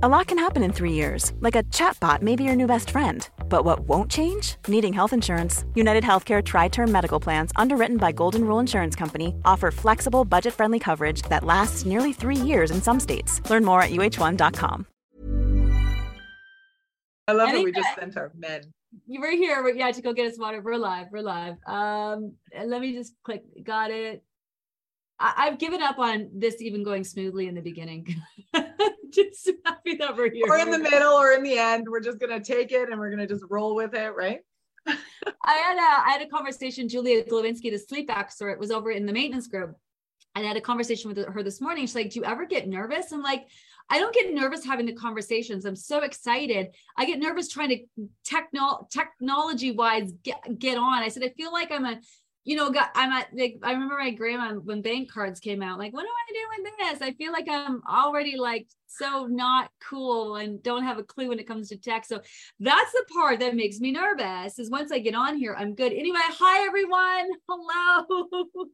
A lot can happen in three years, like a chatbot may be your new best friend. But what won't change? Needing health insurance. United Healthcare Tri Term Medical Plans, underwritten by Golden Rule Insurance Company, offer flexible, budget friendly coverage that lasts nearly three years in some states. Learn more at uhone.com. I love that we just sent our men. You were here, but yeah, to go get us water. We're live. We're live. Um, let me just click. Got it. I- have given up on this even going smoothly in the beginning. just happy that we're here. Or in the middle or in the end. We're just gonna take it and we're gonna just roll with it, right? I had a I had a conversation, Julia Glowinski, the sleep expert, was over in the maintenance group. And I had a conversation with her this morning. She's like, Do you ever get nervous? I'm like, I don't get nervous having the conversations. I'm so excited. I get nervous trying to techno technology wise get, get on. I said, I feel like I'm a you know, got, I'm at like I remember my grandma when bank cards came out, like, what do I do with this? I feel like I'm already like so not cool and don't have a clue when it comes to tech. So that's the part that makes me nervous is once I get on here, I'm good. Anyway, hi everyone. Hello.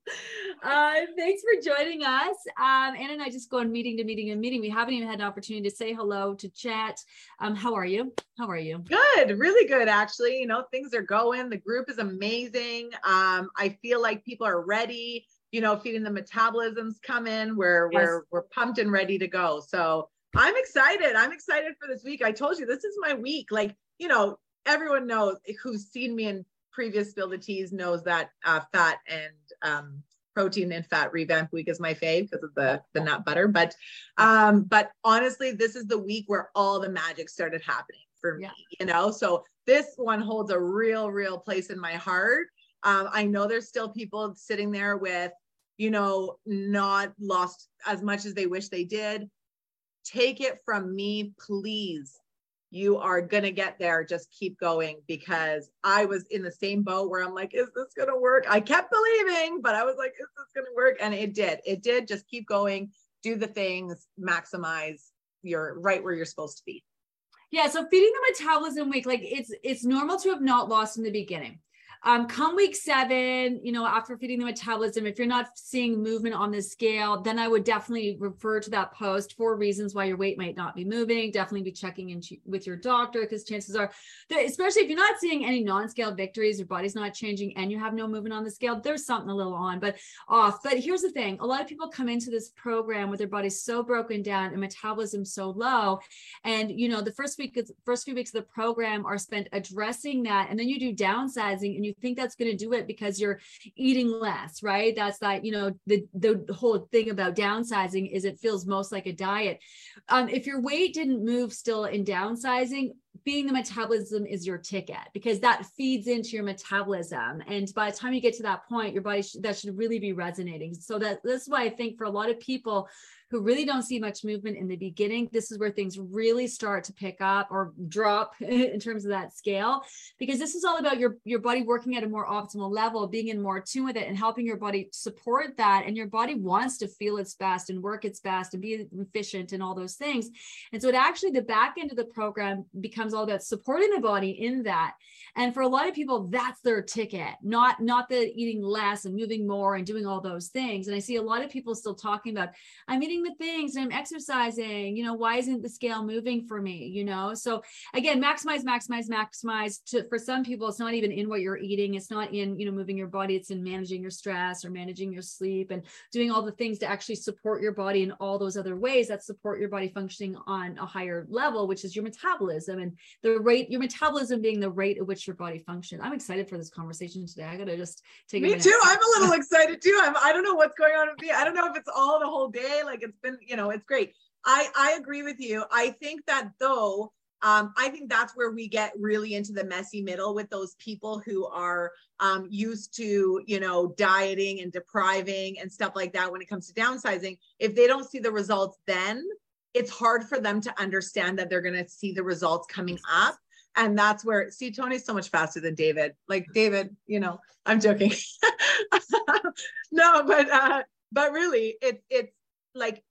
uh, thanks for joining us. Um, Anna and I just go on meeting to meeting and meeting. We haven't even had an opportunity to say hello, to chat. Um, how are you? How are you? Good, really good, actually. You know, things are going. The group is amazing. Um, I feel like people are ready you know, feeding the metabolisms come in, we're yes. we're we're pumped and ready to go. So I'm excited. I'm excited for this week. I told you this is my week. Like, you know, everyone knows who's seen me in previous spill the teas knows that uh, fat and um, protein and fat revamp week is my fave because of the the nut butter. But um, but honestly, this is the week where all the magic started happening for me. Yeah. You know, so this one holds a real, real place in my heart. Um, I know there's still people sitting there with you know, not lost as much as they wish they did. Take it from me, please. You are going to get there. Just keep going because I was in the same boat where I'm like, is this going to work? I kept believing, but I was like, is this going to work? And it did. It did. Just keep going, do the things, maximize your right where you're supposed to be. Yeah. So feeding the metabolism week, like it's it's normal to have not lost in the beginning. Um, come week seven, you know, after feeding the metabolism, if you're not seeing movement on the scale, then I would definitely refer to that post for reasons why your weight might not be moving. Definitely be checking in with your doctor because chances are, that, especially if you're not seeing any non-scale victories, your body's not changing, and you have no movement on the scale, there's something a little on, but off. But here's the thing: a lot of people come into this program with their bodies so broken down and metabolism so low, and you know, the first week, first few weeks of the program are spent addressing that, and then you do downsizing, and you think that's going to do it because you're eating less, right? That's that, you know, the, the whole thing about downsizing is it feels most like a diet. Um, if your weight didn't move still in downsizing, being the metabolism is your ticket because that feeds into your metabolism and by the time you get to that point your body sh- that should really be resonating so that that's why i think for a lot of people who really don't see much movement in the beginning, this is where things really start to pick up or drop in terms of that scale, because this is all about your, your body working at a more optimal level, being in more tune with it and helping your body support that. And your body wants to feel its best and work its best and be efficient and all those things. And so it actually, the back end of the program becomes all about supporting the body in that. And for a lot of people, that's their ticket, not, not the eating less and moving more and doing all those things. And I see a lot of people still talking about, I'm eating the things and I'm exercising, you know, why isn't the scale moving for me? You know, so again, maximize, maximize, maximize to for some people, it's not even in what you're eating, it's not in, you know, moving your body, it's in managing your stress or managing your sleep and doing all the things to actually support your body in all those other ways that support your body functioning on a higher level, which is your metabolism and the rate, your metabolism being the rate at which your body functions. I'm excited for this conversation today. I gotta just take me too. I'm a little excited too. I'm I don't know what's going on with me. I don't know if it's all the whole day, like it's been, you know, it's great. I, I agree with you. I think that though, um, I think that's where we get really into the messy middle with those people who are um, used to, you know, dieting and depriving and stuff like that when it comes to downsizing. If they don't see the results then, it's hard for them to understand that they're going to see the results coming up. And that's where, see, Tony's so much faster than David. Like David, you know, I'm joking. no, but, uh, but really it's, it's like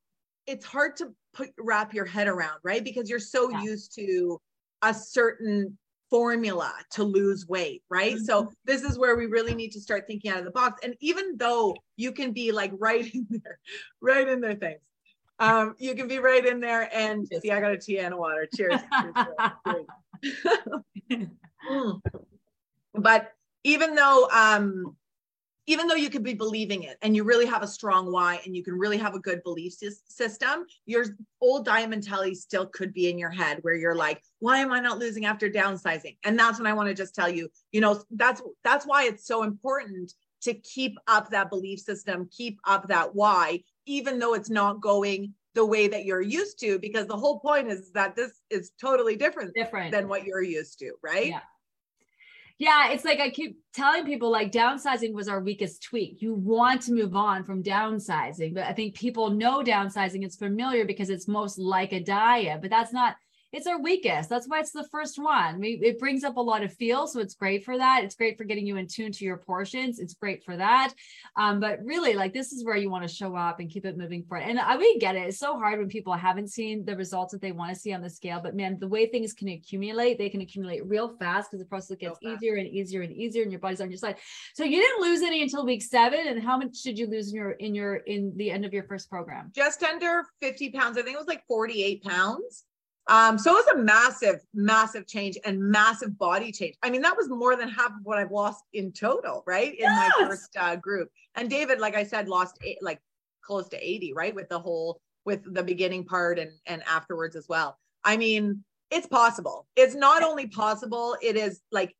it's hard to put wrap your head around, right? Because you're so yeah. used to a certain formula to lose weight, right? Mm-hmm. So this is where we really need to start thinking out of the box. And even though you can be like right in there, right in there, things. um, you can be right in there and see, I got a tea and a water. Cheers. mm. But even though um, even though you could be believing it and you really have a strong why and you can really have a good belief system, your old diamond telly still could be in your head where you're like, why am I not losing after downsizing? And that's when I want to just tell you, you know, that's that's why it's so important to keep up that belief system, keep up that why, even though it's not going the way that you're used to, because the whole point is that this is totally different, different. than what you're used to, right? Yeah. Yeah, it's like I keep telling people like downsizing was our weakest tweak. You want to move on from downsizing, but I think people know downsizing is familiar because it's most like a diet, but that's not it's our weakest. That's why it's the first one. We, it brings up a lot of feel. So it's great for that. It's great for getting you in tune to your portions. It's great for that. Um, but really, like, this is where you want to show up and keep it moving forward. And I we get it. It's so hard when people haven't seen the results that they want to see on the scale. But man, the way things can accumulate, they can accumulate real fast because the process gets easier and easier and easier, and your body's on your side. So you didn't lose any until week seven. And how much did you lose in your in your in the end of your first program? Just under 50 pounds. I think it was like 48 pounds. Um, so it was a massive, massive change and massive body change. I mean, that was more than half of what I've lost in total, right? In yes. my first uh, group. And David, like I said, lost eight, like close to 80, right? With the whole, with the beginning part and, and afterwards as well. I mean, it's possible. It's not only possible, it is like,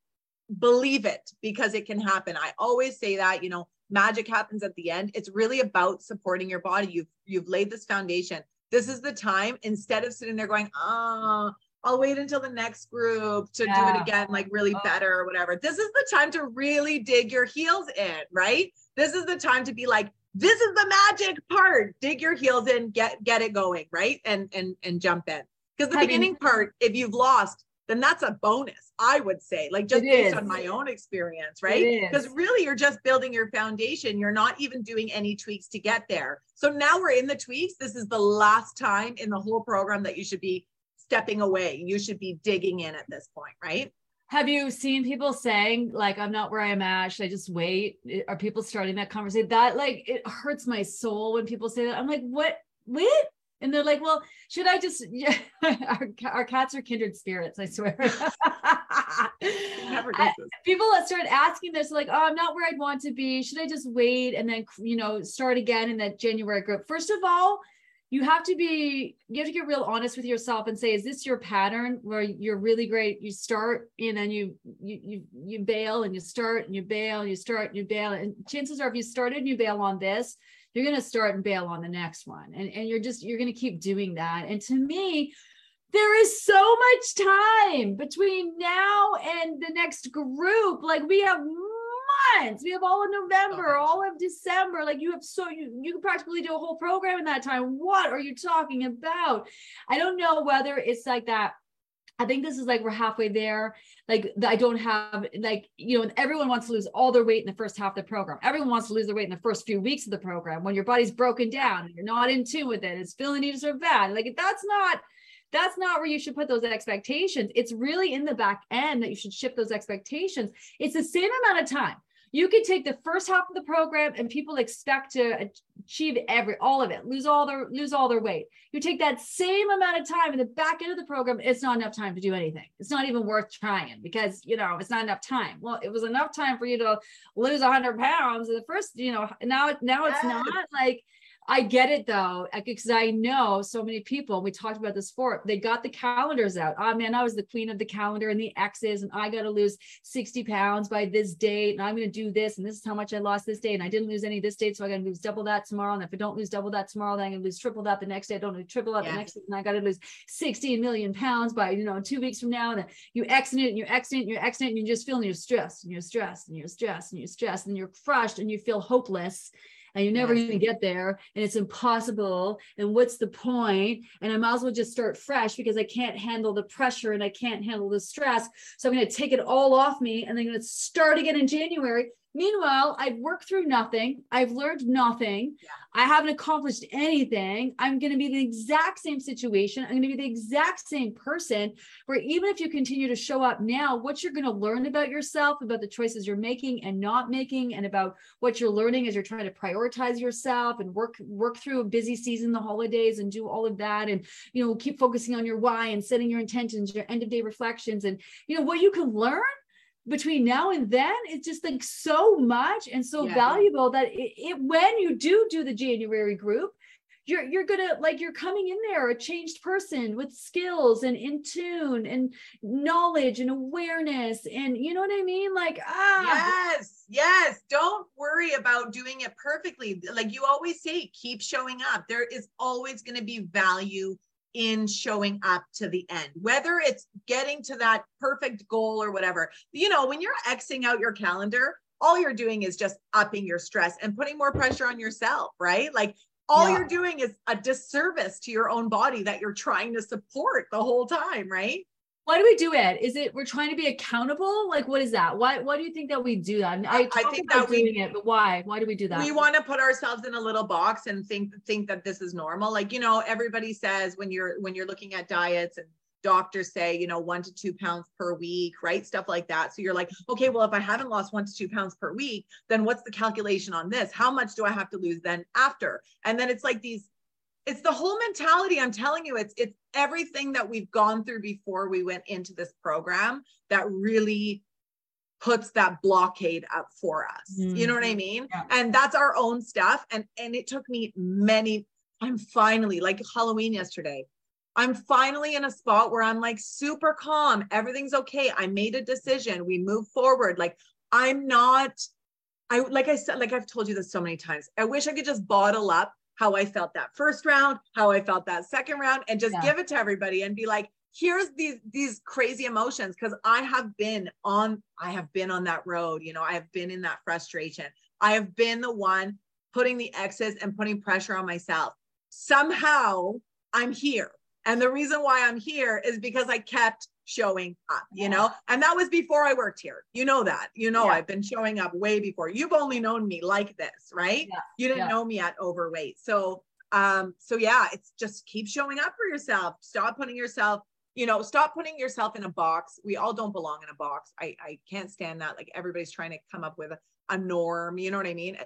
believe it because it can happen. I always say that, you know, magic happens at the end. It's really about supporting your body. You've, you've laid this foundation this is the time instead of sitting there going, oh, I'll wait until the next group to yeah. do it again, like really oh. better or whatever. This is the time to really dig your heels in, right? This is the time to be like, this is the magic part. Dig your heels in, get get it going, right? And and and jump in. Because the beginning part, if you've lost, then that's a bonus, I would say, like just based is. on my own experience, right? Because really you're just building your foundation. You're not even doing any tweaks to get there. So now we're in the tweaks. This is the last time in the whole program that you should be stepping away. You should be digging in at this point, right? Have you seen people saying like I'm not where I'm at? Should I just wait? Are people starting that conversation? That like it hurts my soul when people say that. I'm like, what? What? And they're like, well, should I just, yeah, our, our cats are kindred spirits, I swear. I, people that start asking this, like, oh, I'm not where I'd want to be. Should I just wait and then, you know, start again in that January group? First of all, you have to be you have to get real honest with yourself and say is this your pattern where you're really great you start and then you you you, you bail and you start and you bail and you start and you bail and chances are if you started and you bail on this you're going to start and bail on the next one. And, and you're just you're going to keep doing that. And to me there is so much time between now and the next group. Like we have months. We have all of november all of december. Like you have so you you can practically do a whole program in that time. What are you talking about? I don't know whether it's like that I think this is like we're halfway there. Like I don't have like you know everyone wants to lose all their weight in the first half of the program. Everyone wants to lose their weight in the first few weeks of the program when your body's broken down and you're not in tune with it. It's feeling you so bad. Like that's not that's not where you should put those expectations. It's really in the back end that you should shift those expectations. It's the same amount of time you could take the first half of the program and people expect to achieve every all of it lose all their lose all their weight. You take that same amount of time in the back end of the program it's not enough time to do anything. It's not even worth trying because you know it's not enough time. Well it was enough time for you to lose 100 pounds in the first you know now now it's not like I get it though, because I know so many people. And we talked about this before. They got the calendars out. Oh man, I was the queen of the calendar and the X's, and I got to lose 60 pounds by this date, and I'm going to do this, and this is how much I lost this day, and I didn't lose any this date, so I got to lose double that tomorrow. And if I don't lose double that tomorrow, then I'm going to lose triple that the next day. I don't lose triple that yeah. the next day, and I got to lose 16 million pounds by you know two weeks from now. And you exit it, and you exit it, and you it, and you're just feel and you're stressed, and you're stressed, and you're stressed, and you're stressed, and you're crushed, and you feel hopeless and you're never going to get there and it's impossible and what's the point? And i might as well just start fresh because i can't handle the pressure and i can't handle the stress. So i'm going to take it all off me and then i'm going to start again in january Meanwhile, I've worked through nothing. I've learned nothing. Yeah. I haven't accomplished anything. I'm going to be the exact same situation. I'm going to be the exact same person. Where even if you continue to show up now, what you're going to learn about yourself, about the choices you're making and not making, and about what you're learning as you're trying to prioritize yourself and work work through a busy season, the holidays, and do all of that, and you know keep focusing on your why and setting your intentions, your end of day reflections, and you know what you can learn between now and then it's just like so much and so yeah. valuable that it, it, when you do do the january group you're you're gonna like you're coming in there a changed person with skills and in tune and knowledge and awareness and you know what i mean? Like ah. Yes yes. Don't worry about doing it perfectly. Like you always say keep showing up. There is always going to be value in showing up to the end, whether it's getting to that perfect goal or whatever. You know, when you're Xing out your calendar, all you're doing is just upping your stress and putting more pressure on yourself, right? Like all yeah. you're doing is a disservice to your own body that you're trying to support the whole time, right? Why do we do it? Is it we're trying to be accountable? Like, what is that? Why why do you think that we do that? I, I think that we, doing it, but why? Why do we do that? We want to put ourselves in a little box and think think that this is normal. Like, you know, everybody says when you're when you're looking at diets and doctors say, you know, one to two pounds per week, right? Stuff like that. So you're like, okay, well, if I haven't lost one to two pounds per week, then what's the calculation on this? How much do I have to lose then after? And then it's like these it's the whole mentality i'm telling you it's it's everything that we've gone through before we went into this program that really puts that blockade up for us mm-hmm. you know what i mm-hmm. mean yeah. and that's our own stuff and and it took me many i'm finally like halloween yesterday i'm finally in a spot where i'm like super calm everything's okay i made a decision we move forward like i'm not i like i said like i've told you this so many times i wish i could just bottle up how I felt that first round, how I felt that second round, and just yeah. give it to everybody and be like, here's these these crazy emotions because I have been on I have been on that road, you know, I have been in that frustration. I have been the one putting the X's and putting pressure on myself. Somehow I'm here. And the reason why I'm here is because I kept showing up, you know? And that was before I worked here. You know that. You know, yeah. I've been showing up way before. You've only known me like this, right? Yeah. You didn't know me at overweight. So um so yeah, it's just keep showing up for yourself. Stop putting yourself you know stop putting yourself in a box we all don't belong in a box i i can't stand that like everybody's trying to come up with a, a norm you know what i mean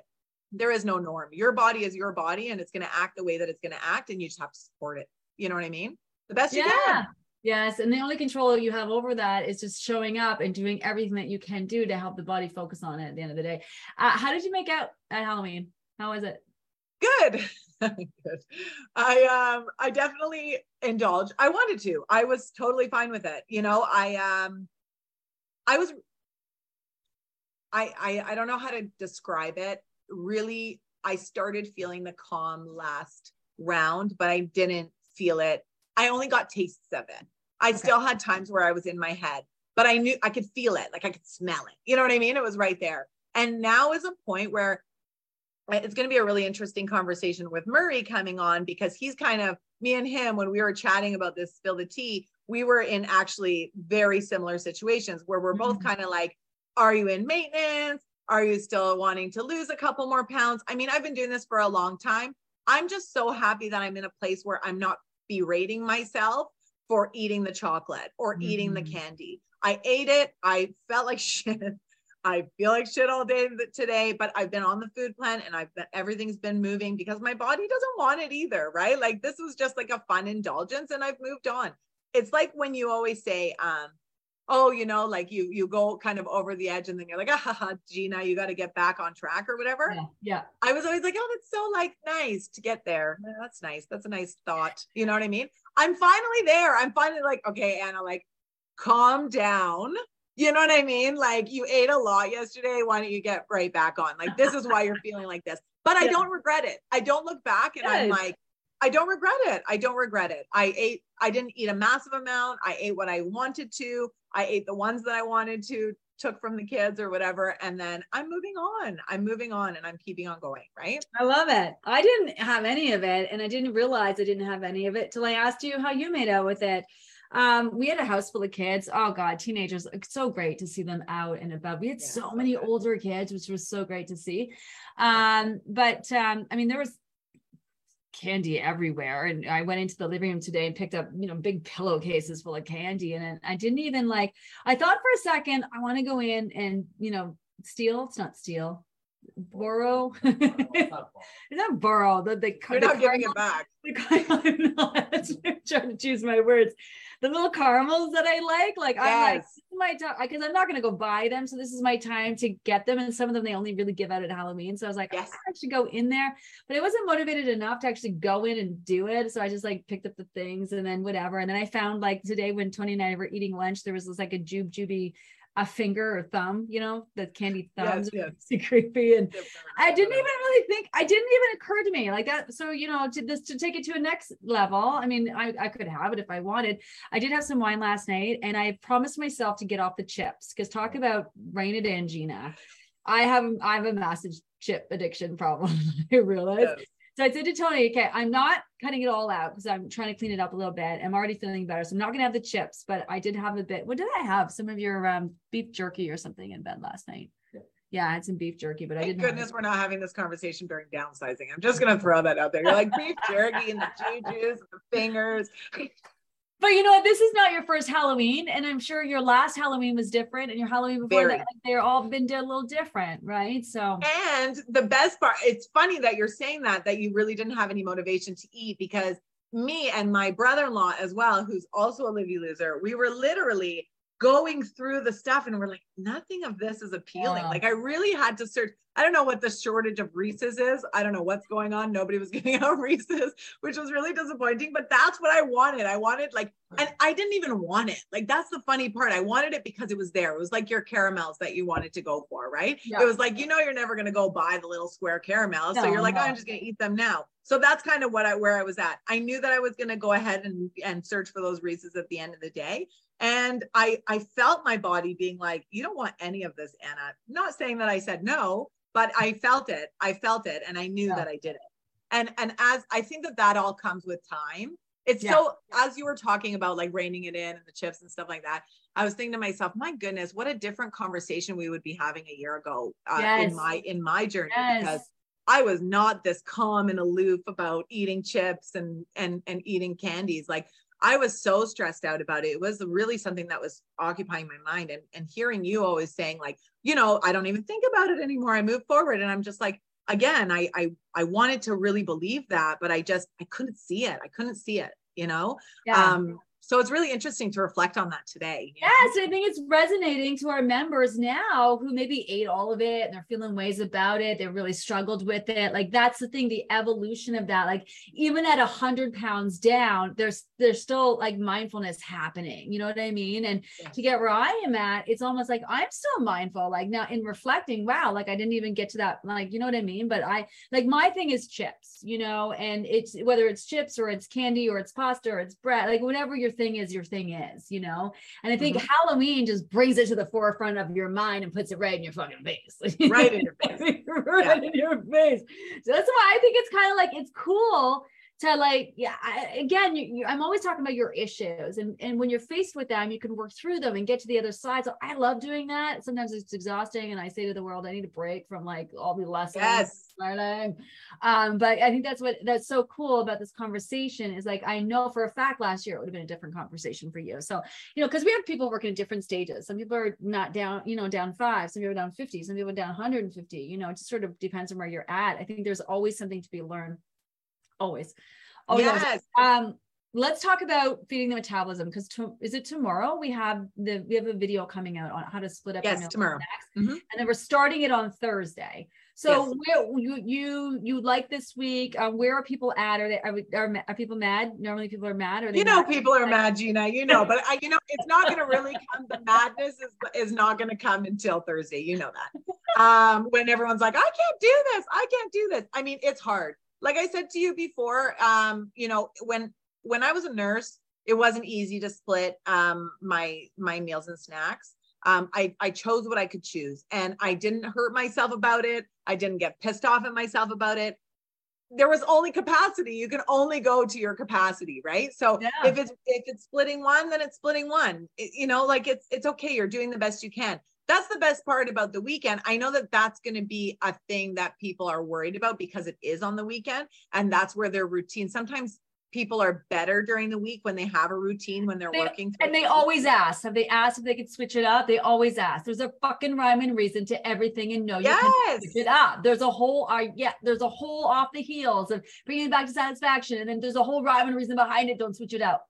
there is no norm your body is your body and it's going to act the way that it's going to act and you just have to support it you know what i mean the best yeah. you can Yes. And the only control you have over that is just showing up and doing everything that you can do to help the body focus on it at the end of the day. Uh, how did you make out at Halloween? How was it? Good. Good. I um I definitely indulged. I wanted to. I was totally fine with it. You know, I um I was I I I don't know how to describe it. Really, I started feeling the calm last round, but I didn't feel it. I only got tastes of it. I okay. still had times where I was in my head, but I knew I could feel it, like I could smell it. You know what I mean? It was right there. And now is a point where it's going to be a really interesting conversation with Murray coming on because he's kind of me and him when we were chatting about this spill the tea, we were in actually very similar situations where we're both mm-hmm. kind of like, are you in maintenance? Are you still wanting to lose a couple more pounds? I mean, I've been doing this for a long time. I'm just so happy that I'm in a place where I'm not berating myself for eating the chocolate or mm-hmm. eating the mm-hmm. candy. I ate it. I felt like shit. I feel like shit all day today, but I've been on the food plan and I've been, everything's been moving because my body doesn't want it either, right? Like this was just like a fun indulgence and I've moved on. It's like when you always say, um, oh, you know, like you you go kind of over the edge and then you're like, ah, Gina, you got to get back on track or whatever. Yeah, yeah. I was always like, oh, that's so like nice to get there. That's nice. That's a nice thought. You know what I mean? I'm finally there. I'm finally like, okay, Anna, like, calm down. You know what I mean? Like you ate a lot yesterday. Why don't you get right back on? Like this is why you're feeling like this. But I don't regret it. I don't look back and Good. I'm like, I don't regret it. I don't regret it. I ate, I didn't eat a massive amount. I ate what I wanted to. I ate the ones that I wanted to, took from the kids or whatever. And then I'm moving on. I'm moving on and I'm keeping on going. Right. I love it. I didn't have any of it. And I didn't realize I didn't have any of it till I asked you how you made out with it. Um, we had a house full of kids. Oh God, teenagers. It's so great to see them out and about. We had yeah, so many older kids, which was so great to see. Um, but um, I mean, there was candy everywhere. And I went into the living room today and picked up, you know, big pillowcases full of candy. And I didn't even like, I thought for a second, I want to go in and, you know, steal. It's not steal borrow. it's not borrow. The, the, You're the not giving it back. The, I'm not trying to choose my words. The little caramels that I like, like yes. I'm like my time because I'm not gonna go buy them. So this is my time to get them. And some of them they only really give out at Halloween. So I was like, yes. I should go in there, but I wasn't motivated enough to actually go in and do it. So I just like picked up the things and then whatever. And then I found like today when Tony and I were eating lunch, there was this like a jube juby a finger or thumb, you know, the candy thumbs yes, yes. creepy. And I didn't even really think, I didn't even occur to me like that. So, you know, to this, to take it to a next level, I mean, I, I could have it if I wanted. I did have some wine last night and I promised myself to get off the chips because talk about rain it in, Gina. I have, I have a massive chip addiction problem. I realize. Yes. So I said to Tony, okay, I'm not cutting it all out because I'm trying to clean it up a little bit. I'm already feeling better. So I'm not going to have the chips, but I did have a bit. What did I have? Some of your um, beef jerky or something in bed last night. Yeah, yeah I had some beef jerky, but Thank I didn't. Goodness, we're not having this conversation during downsizing. I'm just going to throw that out there. You're like beef jerky and the juju's and the fingers. But you know what? This is not your first Halloween, and I'm sure your last Halloween was different, and your Halloween before Very. that, like, they're all been a little different, right? So, and the best part, it's funny that you're saying that that you really didn't have any motivation to eat because me and my brother-in-law as well, who's also a Livy loser, we were literally going through the stuff and we're like, nothing of this is appealing. Like I really had to search. I don't know what the shortage of Reese's is. I don't know what's going on. Nobody was giving out Reese's, which was really disappointing, but that's what I wanted. I wanted like, and I didn't even want it. Like that's the funny part. I wanted it because it was there. It was like your caramels that you wanted to go for, right? Yeah. It was like, you know, you're never going to go buy the little square caramels. No, so you're like, oh, no. oh, I'm just going to eat them now. So that's kind of what I, where I was at. I knew that I was going to go ahead and, and search for those Reese's at the end of the day and i i felt my body being like you don't want any of this anna not saying that i said no but i felt it i felt it and i knew yeah. that i did it and and as i think that that all comes with time it's yeah. so as you were talking about like reining it in and the chips and stuff like that i was thinking to myself my goodness what a different conversation we would be having a year ago uh, yes. in my in my journey yes. because I was not this calm and aloof about eating chips and and and eating candies. Like I was so stressed out about it. It was really something that was occupying my mind. And, and hearing you always saying, like, you know, I don't even think about it anymore. I move forward. And I'm just like, again, I I I wanted to really believe that, but I just I couldn't see it. I couldn't see it, you know? Yeah. Um, so it's really interesting to reflect on that today. Yes, know? I think it's resonating to our members now who maybe ate all of it and they're feeling ways about it. They really struggled with it. Like that's the thing, the evolution of that. Like even at a hundred pounds down, there's there's still like mindfulness happening. You know what I mean? And yes. to get where I am at, it's almost like I'm still mindful. Like now in reflecting, wow, like I didn't even get to that. Like you know what I mean? But I like my thing is chips. You know, and it's whether it's chips or it's candy or it's pasta or it's bread, like whatever you're thing is your thing is, you know? And I think mm-hmm. Halloween just brings it to the forefront of your mind and puts it right in your fucking face. right in your face. right yeah. in your face. So that's why I think it's kind of like it's cool to like yeah I, again you, you, i'm always talking about your issues and and when you're faced with them you can work through them and get to the other side. So i love doing that. Sometimes it's exhausting and i say to the world i need a break from like all the lessons yes. learning. Um but i think that's what that's so cool about this conversation is like i know for a fact last year it would have been a different conversation for you. So you know because we have people working at different stages. Some people are not down you know down five some people are down 50 some people are down 150 you know it just sort of depends on where you're at. I think there's always something to be learned always. Oh yes. Um, let's talk about feeding the metabolism because to, is it tomorrow we have the we have a video coming out on how to split up yes tomorrow mm-hmm. and then we're starting it on thursday so yes. where you you you like this week uh, where are people at are they are, are, are people mad normally people are mad or you know people are mad gina you know but I, you know it's not going to really come the madness is, is not going to come until thursday you know that um when everyone's like i can't do this i can't do this i mean it's hard like I said to you before, um, you know, when when I was a nurse, it wasn't easy to split um, my my meals and snacks. Um, I, I chose what I could choose and I didn't hurt myself about it. I didn't get pissed off at myself about it. there was only capacity you can only go to your capacity right so yeah. if it's if it's splitting one then it's splitting one it, you know like it's it's okay you're doing the best you can that's the best part about the weekend i know that that's going to be a thing that people are worried about because it is on the weekend and that's where their routine sometimes people are better during the week when they have a routine when they're they, working. And they always ask. Have they asked if they could switch it up? They always ask. There's a fucking rhyme and reason to everything, and no, you yes. can switch it up. There's a whole, uh, yeah, there's a whole off the heels of bringing it back to satisfaction, and then there's a whole rhyme and reason behind it. Don't switch it out.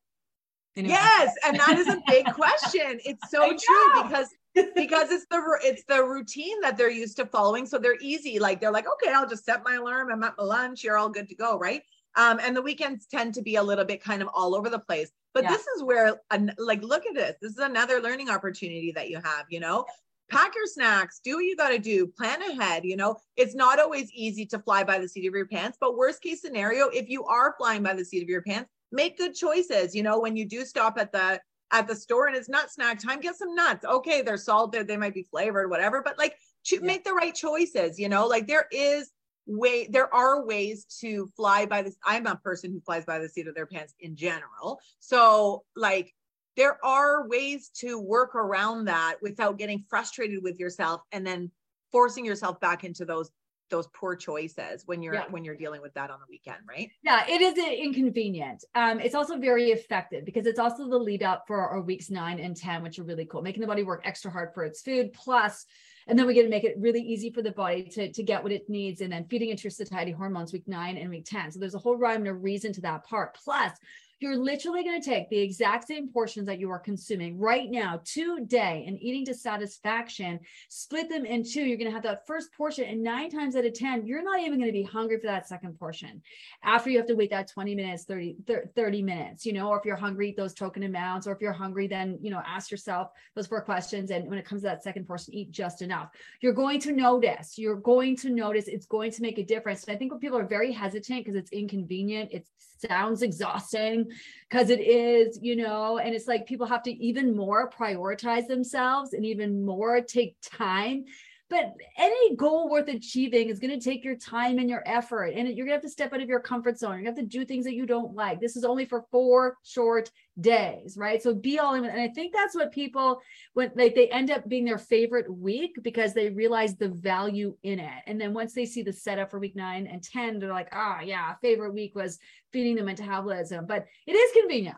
Anyway. Yes, and that is a big question. It's so true because because it's the it's the routine that they're used to following. So they're easy. Like they're like, okay, I'll just set my alarm. I'm at my lunch. You're all good to go, right? Um, and the weekends tend to be a little bit kind of all over the place. But yeah. this is where, like, look at this. This is another learning opportunity that you have, you know? Pack your snacks, do what you got to do, plan ahead. You know, it's not always easy to fly by the seat of your pants, but worst case scenario, if you are flying by the seat of your pants, make good choices. You know, when you do stop at the at the store and it's not snack time, get some nuts. Okay, they're salted, they might be flavored, whatever, but like yeah. make the right choices. You know, like there is way there are ways to fly by this i'm a person who flies by the seat of their pants in general so like there are ways to work around that without getting frustrated with yourself and then forcing yourself back into those those poor choices when you're yeah. when you're dealing with that on the weekend right? Yeah it is inconvenient. Um it's also very effective because it's also the lead up for our weeks 9 and 10 which are really cool making the body work extra hard for its food. Plus and then we get to make it really easy for the body to, to get what it needs and then feeding into your satiety hormones week nine and week 10 so there's a whole rhyme and a reason to that part. Plus you're literally going to take the exact same portions that you are consuming right now today and eating to satisfaction, split them in two. You're going to have that first portion, and nine times out of 10, you're not even going to be hungry for that second portion. After you have to wait that 20 minutes, 30, 30 minutes, you know, or if you're hungry, those token amounts, or if you're hungry, then, you know, ask yourself those four questions. And when it comes to that second portion, eat just enough. You're going to notice, you're going to notice it's going to make a difference. And I think when people are very hesitant because it's inconvenient, it sounds exhausting because it is, you know, and it's like people have to even more prioritize themselves and even more take time but any goal worth achieving is going to take your time and your effort and you're going to have to step out of your comfort zone. You're going to have to do things that you don't like. This is only for four short days right? So be all in and i think that's what people when like they end up being their favorite week because they realize the value in it. And then once they see the setup for week nine and 10 they're like ah oh, yeah favorite week was feeding the metabolism. But it is convenient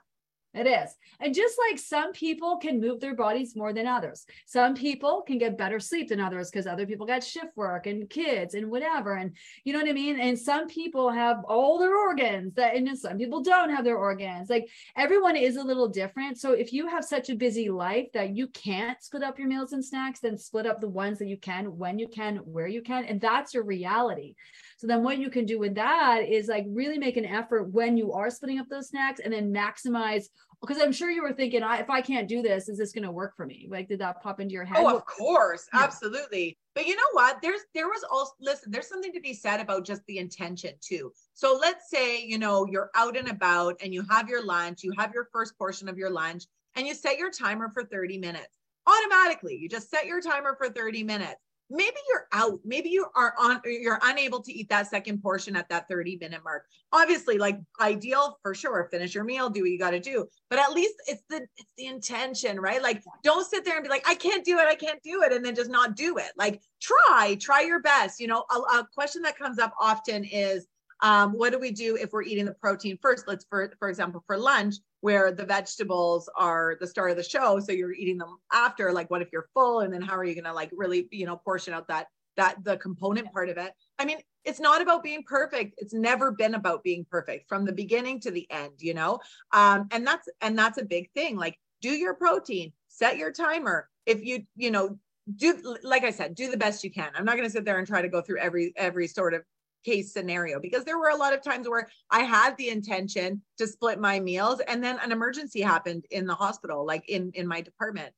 it is. And just like some people can move their bodies more than others, some people can get better sleep than others because other people got shift work and kids and whatever. And you know what I mean? And some people have all their organs that, and some people don't have their organs. Like everyone is a little different. So if you have such a busy life that you can't split up your meals and snacks, then split up the ones that you can, when you can, where you can. And that's your reality. So then what you can do with that is like really make an effort when you are splitting up those snacks and then maximize because I'm sure you were thinking, I, if I can't do this, is this going to work for me? Like, did that pop into your head? Oh, of course, yeah. absolutely. But you know what? There's there was also listen. There's something to be said about just the intention too. So let's say you know you're out and about and you have your lunch, you have your first portion of your lunch, and you set your timer for 30 minutes. Automatically, you just set your timer for 30 minutes maybe you're out maybe you are on you're unable to eat that second portion at that 30 minute mark. Obviously like ideal for sure finish your meal do what you got to do but at least it's the it's the intention right? Like don't sit there and be like i can't do it i can't do it and then just not do it. Like try try your best you know? A, a question that comes up often is um, what do we do if we're eating the protein first? Let's for for example for lunch where the vegetables are the start of the show so you're eating them after like what if you're full and then how are you going to like really you know portion out that that the component part of it? I mean it's not about being perfect. It's never been about being perfect from the beginning to the end you know? Um and that's and that's a big thing like do your protein set your timer. If you you know do like i said do the best you can. I'm not going to sit there and try to go through every every sort of case scenario because there were a lot of times where I had the intention to split my meals and then an emergency happened in the hospital like in in my department.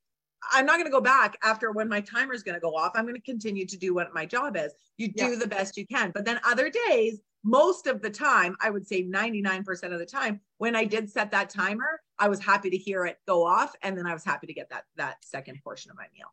I'm not going to go back after when my timer is going to go off. I'm going to continue to do what my job is. You do yeah. the best you can. But then other days, most of the time, I would say 99% of the time, when I did set that timer, I was happy to hear it go off and then I was happy to get that that second portion of my meal.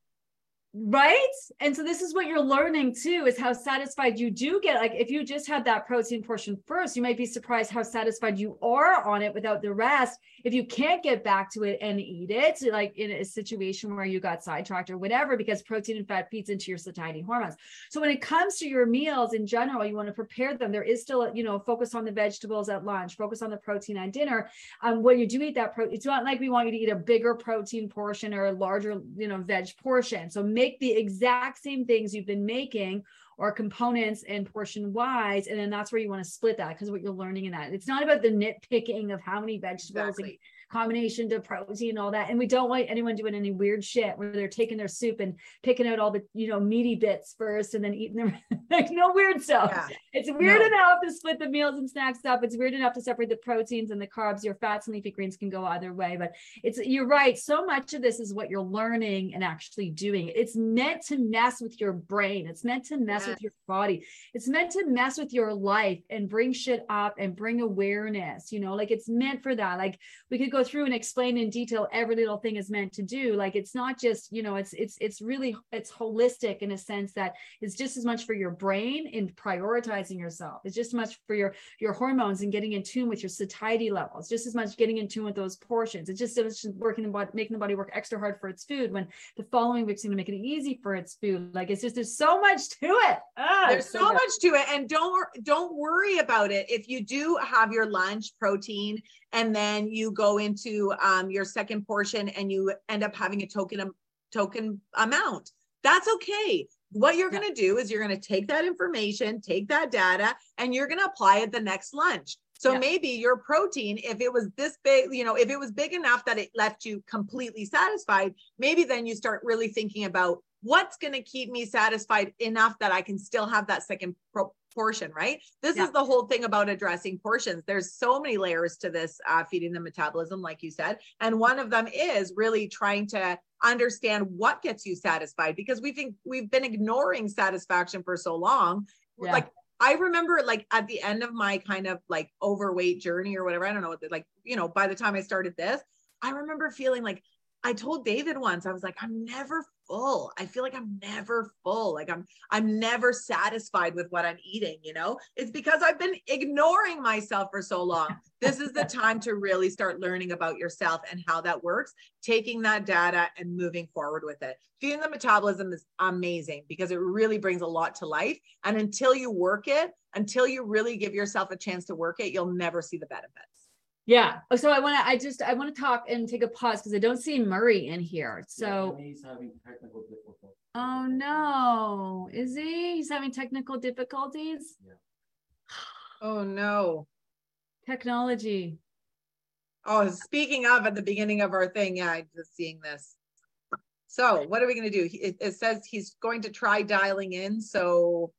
Right? And so this is what you're learning too is how satisfied you do get like if you just had that protein portion first you might be surprised how satisfied you are on it without the rest. If you can't get back to it and eat it like in a situation where you got sidetracked or whatever because protein and fat feeds into your satiety hormones. So when it comes to your meals in general you want to prepare them. There is still you know focus on the vegetables at lunch focus on the protein at dinner. Um, when you do eat that protein it's not like we want you to eat a bigger protein portion or a larger you know veg portion. So make the exact same things you've been making or components and portion wise and then that's where you want to split that because what you're learning in that. It's not about the nitpicking of how many vegetables exactly combination to protein and all that. And we don't want anyone doing any weird shit where they're taking their soup and picking out all the, you know, meaty bits first and then eating them. like no weird stuff. Yeah. It's weird no. enough to split the meals and snacks up. It's weird enough to separate the proteins and the carbs. Your fats and leafy greens can go either way, but it's, you're right. So much of this is what you're learning and actually doing. It's meant to mess with your brain. It's meant to mess yes. with your body. It's meant to mess with your life and bring shit up and bring awareness, you know, like it's meant for that. Like we could go go through and explain in detail every little thing is meant to do. Like it's not just you know it's it's it's really it's holistic in a sense that it's just as much for your brain in prioritizing yourself. It's just as much for your your hormones and getting in tune with your satiety levels. Just as much getting in tune with those portions. It's just, it's just working the body making the body work extra hard for its food when the following week's going to make it easy for its food. Like it's just there's so much to it. Ah, there's so, so much to it. And don't don't worry about it. If you do have your lunch protein and then you go into um, your second portion and you end up having a token token amount that's okay what you're yeah. going to do is you're going to take that information take that data and you're going to apply it the next lunch so yeah. maybe your protein if it was this big you know if it was big enough that it left you completely satisfied maybe then you start really thinking about what's going to keep me satisfied enough that I can still have that second pro- portion, right? This yeah. is the whole thing about addressing portions. There's so many layers to this uh, feeding the metabolism, like you said. And one of them is really trying to understand what gets you satisfied because we think we've been ignoring satisfaction for so long. Yeah. Like I remember like at the end of my kind of like overweight journey or whatever, I don't know what, like, you know, by the time I started this, I remember feeling like I told David once, I was like, I'm never full. I feel like I'm never full. Like I'm I'm never satisfied with what I'm eating, you know? It's because I've been ignoring myself for so long. This is the time to really start learning about yourself and how that works, taking that data and moving forward with it. Feeding the metabolism is amazing because it really brings a lot to life. And until you work it, until you really give yourself a chance to work it, you'll never see the benefits. Yeah. Oh, so I want to, I just, I want to talk and take a pause because I don't see Murray in here. So, yeah, he's having technical difficulties. Oh no. Is he? He's having technical difficulties? Yeah. Oh no. Technology. Oh, speaking of at the beginning of our thing, yeah, I'm just seeing this. So, what are we going to do? It, it says he's going to try dialing in. So,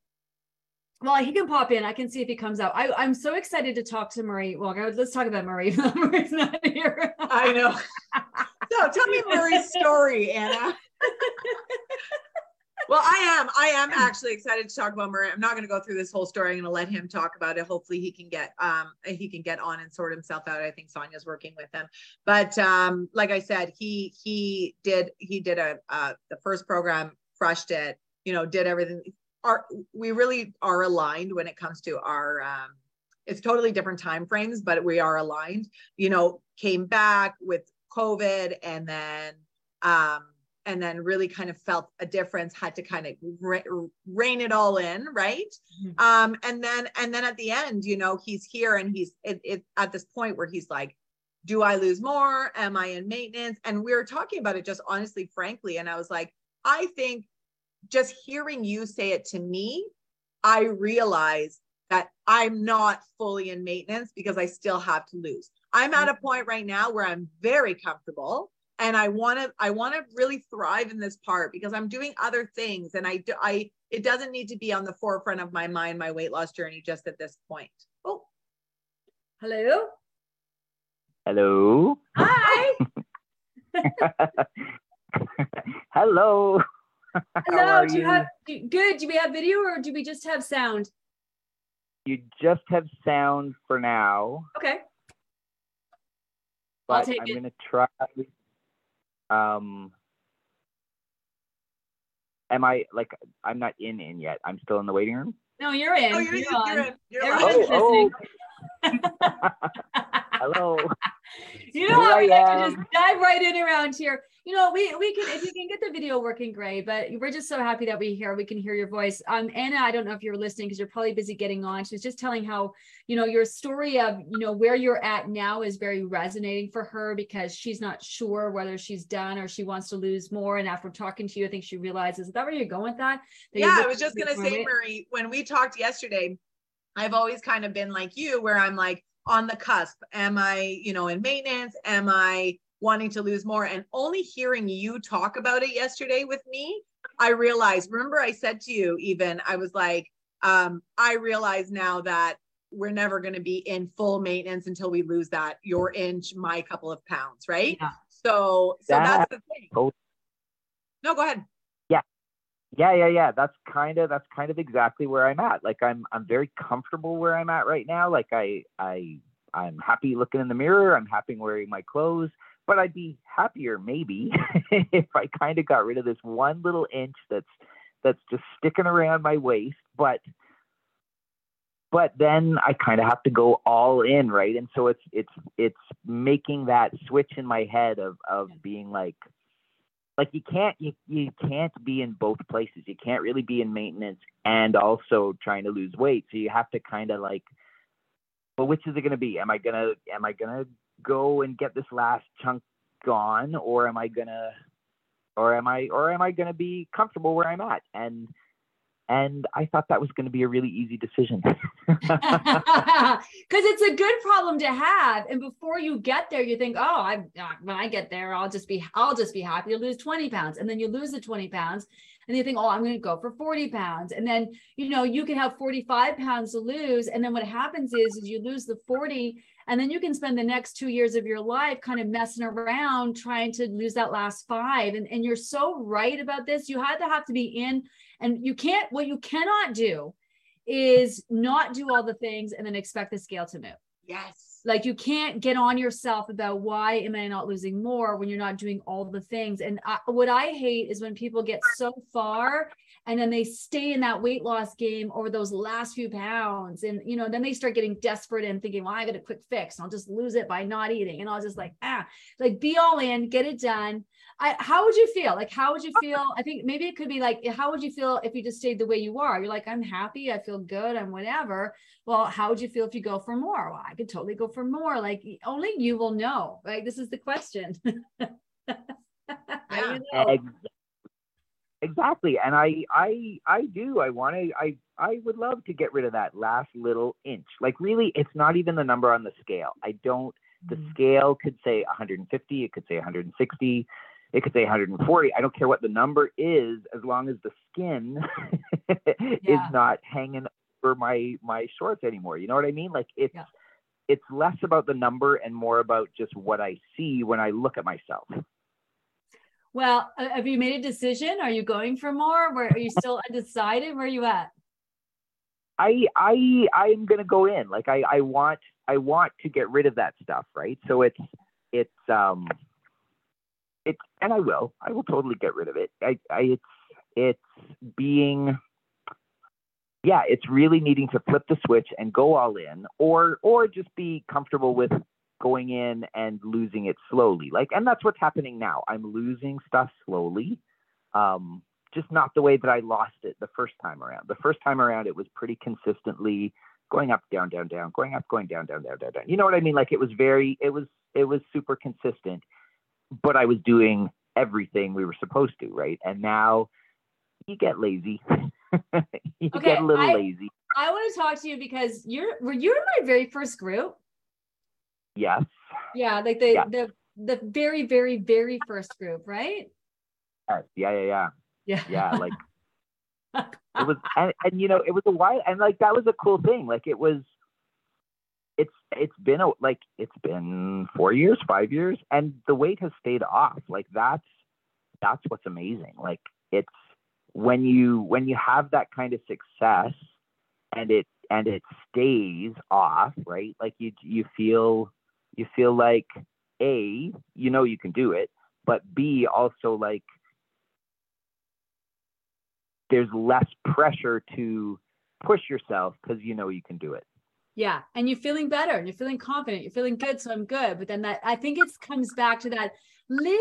well, he can pop in. I can see if he comes out. I, I'm so excited to talk to Murray. Well, let's talk about Murray. Murray's not here. I know. So tell me Murray's story, Anna. well, I am. I am actually excited to talk about Murray. I'm not going to go through this whole story. I'm going to let him talk about it. Hopefully, he can get um he can get on and sort himself out. I think Sonia's working with him. But um, like I said, he he did he did a uh, the first program, crushed it. You know, did everything are we really are aligned when it comes to our um, it's totally different time frames but we are aligned you know came back with covid and then um and then really kind of felt a difference had to kind of re- rein it all in right? Mm-hmm. um and then and then at the end you know he's here and he's it, it at this point where he's like do i lose more? Am i in maintenance? And we were talking about it just honestly frankly and i was like i think just hearing you say it to me, I realize that I'm not fully in maintenance because I still have to lose. I'm at a mm-hmm. point right now where I'm very comfortable and I want to I want to really thrive in this part because I'm doing other things and I do I it doesn't need to be on the forefront of my mind my weight loss journey just at this point. Oh. Hello? Hello. Hi. Hello. Hello. do you, you have good? Do we have video or do we just have sound? You just have sound for now. Okay. But I'm it. gonna try. Um. am I like I'm not in in yet? I'm still in the waiting room. No, you're in. Oh, you're, you're, you're, on. in. You're Everyone's live. listening. Hello. You know Here how we I like to just dive right in around here. You know, we we can if you can get the video working, great. But we're just so happy that we hear. We can hear your voice. Um, Anna, I don't know if you're listening because you're probably busy getting on. She was just telling how you know your story of you know where you're at now is very resonating for her because she's not sure whether she's done or she wants to lose more. And after talking to you, I think she realizes is that where you're going with that? That yeah, I was just gonna say, weight? Murray, when we talked yesterday, I've always kind of been like you, where I'm like on the cusp. Am I, you know, in maintenance? Am I wanting to lose more? And only hearing you talk about it yesterday with me, I realized. Remember, I said to you, even I was like, um, I realize now that we're never going to be in full maintenance until we lose that your inch, my couple of pounds, right? Yeah. So, so That- that's the thing. Oh. No, go ahead. Yeah, yeah, yeah, yeah. That's kind of that's kind of exactly where I'm at. Like I'm I'm very comfortable where I'm at right now. Like I I I'm happy looking in the mirror. I'm happy wearing my clothes. But I'd be happier maybe if I kind of got rid of this one little inch that's that's just sticking around my waist. But but then I kind of have to go all in, right? And so it's it's it's making that switch in my head of of being like like you can't you, you can't be in both places you can't really be in maintenance and also trying to lose weight so you have to kind of like well which is it going to be am i going to am i going to go and get this last chunk gone or am i to or am i or am i to be comfortable where i'm at? And and i thought that was going to be a really easy decision. Because it's a good problem to have and before you get there you think oh i when i get there i'll just be i'll just be happy to lose 20 pounds and then you lose the 20 pounds and you think oh i'm going to go for 40 pounds and then you know you can have 45 pounds to lose and then what happens is is you lose the 40 and then you can spend the next two years of your life kind of messing around trying to lose that last five and, and you're so right about this you had to have to be in and you can't what you cannot do is not do all the things and then expect the scale to move. Yes. Like you can't get on yourself about why am I not losing more when you're not doing all the things. And I, what I hate is when people get so far and then they stay in that weight loss game over those last few pounds. And, you know, then they start getting desperate and thinking, well, I got a quick fix. I'll just lose it by not eating. And I was just like, ah, like be all in, get it done. I, how would you feel? Like, how would you feel? I think maybe it could be like, how would you feel if you just stayed the way you are? You're like, I'm happy, I feel good, I'm whatever. Well, how would you feel if you go for more? Well, I could totally go for more. Like, only you will know, right? This is the question. How do you know? Ex- Exactly. And I I I do. I want to I I would love to get rid of that last little inch. Like really it's not even the number on the scale. I don't the Mhm. scale could say 150, it could say 160, it could say 140. I don't care what the number is as long as the skin is not hanging over my my shorts anymore. You know what I mean? Like it's Yeah. it's less about the number and more about just what I see when I look at myself. Well, uh, have you made a decision? Are you going for more? Where are you still undecided? Where are you at? I I I'm gonna go in. Like I I want I want to get rid of that stuff, right? So it's it's um it's and I will I will totally get rid of it. I I it's it's being yeah it's really needing to flip the switch and go all in or or just be comfortable with going in and losing it slowly like and that's what's happening now i'm losing stuff slowly um just not the way that I lost it the first time around. The first time around, it was pretty consistently going up, down, down, down, going up, going down, down, down, down, down. You know what I mean? Like it was very, it was, it was super consistent, but I was doing everything we were supposed to, right? And now you get lazy. you Okay, get a little I- lazy. I want to talk to you because you're were you in my very first group? Yes. Yeah, like the Yeah. the the very very very first group, right? Yes. Yeah. Yeah. Yeah. Yeah. Yeah. Like it was and, and you know it was a while and like that was a cool thing like it was it's it's been a like it's been four years five years and the weight has stayed off like that's that's what's amazing like it's when you when you have that kind of success and it and it stays off right like you you feel you feel like a you know you can do it but b also like there's less pressure to push yourself because you know you can do it. Yeah. And you're feeling better and you're feeling confident. You're feeling good. So I'm good. But then that I think it comes back to that little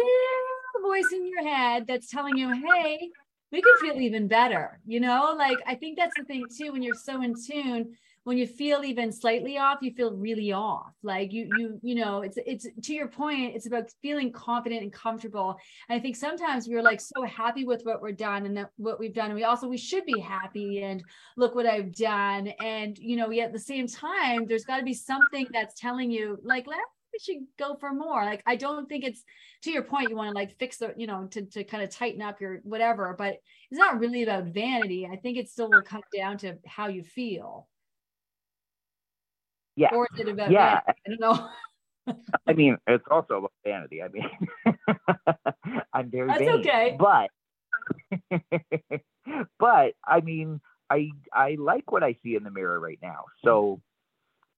voice in your head that's telling you, hey, we can feel even better. You know, like I think that's the thing too, when you're so in tune when you feel even slightly off you feel really off. Like you you you know it's it's to your point it's about feeling confident and comfortable. And i think sometimes we're like so happy with what we're done and that, what we've done and we also we should be happy and look what i've done. And you know yet at the same time there's got to be something that's telling you like let we should go for more. Like i don't think it's to your point you want to like fix the you know to, to kind of tighten up your whatever but it's not really about vanity. I think it still will come down to how you feel yeah. Or is it about yeah. Vanity? I don't know. I mean, it's also about vanity. I mean, I'm very That's vain, okay. But, but I mean, I I like what I see in the mirror right now. So,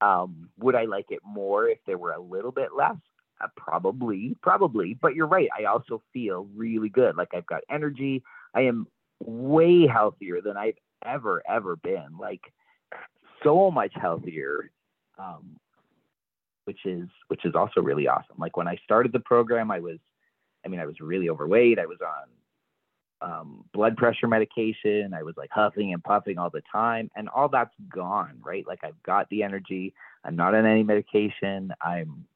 um, would I like it more if there were a little bit less? Uh, probably, probably. But you're right. I also feel really good. Like I've got energy. I am way healthier than I've ever ever been. Like so much healthier um, which is which is also really awesome. Like when I started the program, I was, I mean, I was really overweight. I was on um, blood pressure medication. I was like huffing and puffing all the time, and all that's gone. Right? Like I've got the energy. I'm not on any medication. I'm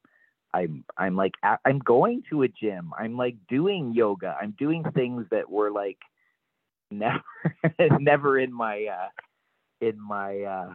I'm I'm like I'm going to a gym. I'm like doing yoga. I'm doing things that were like never never in my uh in my uh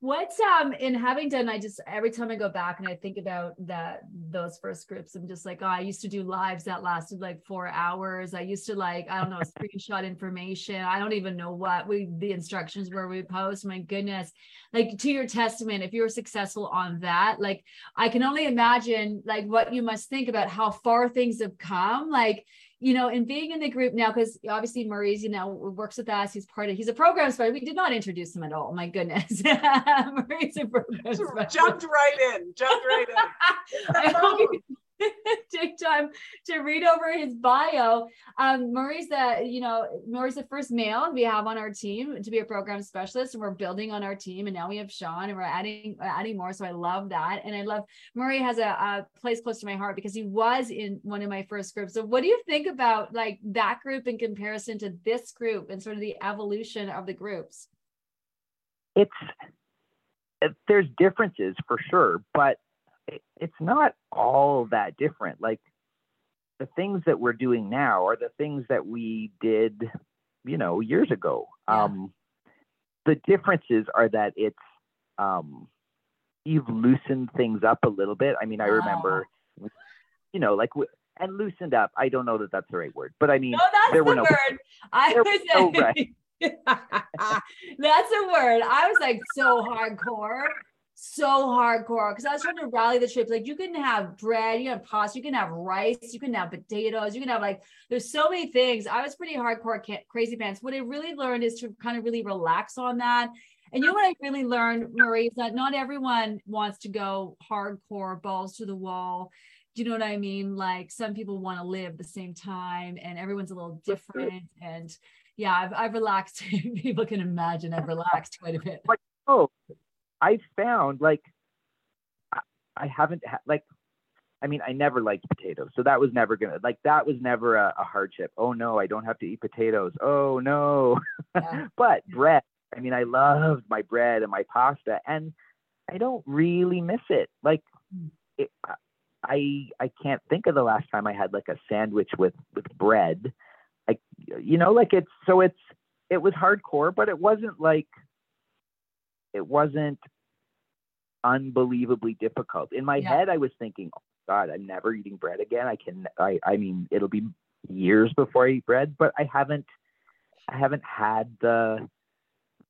What's um in having done, I just every time I go back and I think about that those first groups, I'm just like, oh, I used to do lives that lasted like four hours. I used to like, I don't know, screenshot information. I don't even know what we the instructions were we post. My goodness. Like to your testament, if you were successful on that, like I can only imagine like what you must think about how far things have come. Like you know, and being in the group now, because obviously Murray's, you know, works with us. He's part of, he's a program specialist. We did not introduce him at all. My goodness. Murray's a program. Jumped right in, jumped right in. I hope you, take time to read over his bio. Um, Murray's the, you know, Murray's the first male we have on our team to be a program specialist, and we're building on our team. And now we have Sean, and we're adding adding more. So I love that, and I love Murray has a, a place close to my heart because he was in one of my first groups. So what do you think about like that group in comparison to this group and sort of the evolution of the groups? It's there's differences for sure, but it's not all that different. Like the things that we're doing now are the things that we did, you know, years ago. Yeah. Um, the differences are that it's um, you've loosened things up a little bit. I mean, I remember, you know, like and loosened up. I don't know that that's the right word, but I mean, no, that's there the were no, word. I was no, right. that's a word. I was like so hardcore so hardcore because I was trying to rally the troops. Like you can have bread, you can have pasta, you can have rice, you can have potatoes, you can have like there's so many things. I was pretty hardcore crazy pants. What I really learned is to kind of really relax on that. And you know what I really learned, Murray, is that not everyone wants to go hardcore balls to the wall Do you know what I mean? Like some people want to live the same time and everyone's a little different. And yeah, I've, I've relaxed. people can imagine I've relaxed quite a bit. Like, oh, I found like I, I haven't ha- like I mean, I never liked potatoes, so that was never gonna like that was never a, a hardship. Oh no, I don't have to eat potatoes. Oh no, yeah. but bread. I mean, I loved my bread and my pasta, and I don't really miss it. Like, hmm. it, I I can't think of the last time I had like a sandwich with with bread. Like, you know, like it's so it's it was hardcore, but it wasn't like it wasn't unbelievably difficult. In my yeah. head, I was thinking, oh, God, I'm never eating bread again. I can, I, I mean, it'll be years before I eat bread, but I haven't, I haven't had the,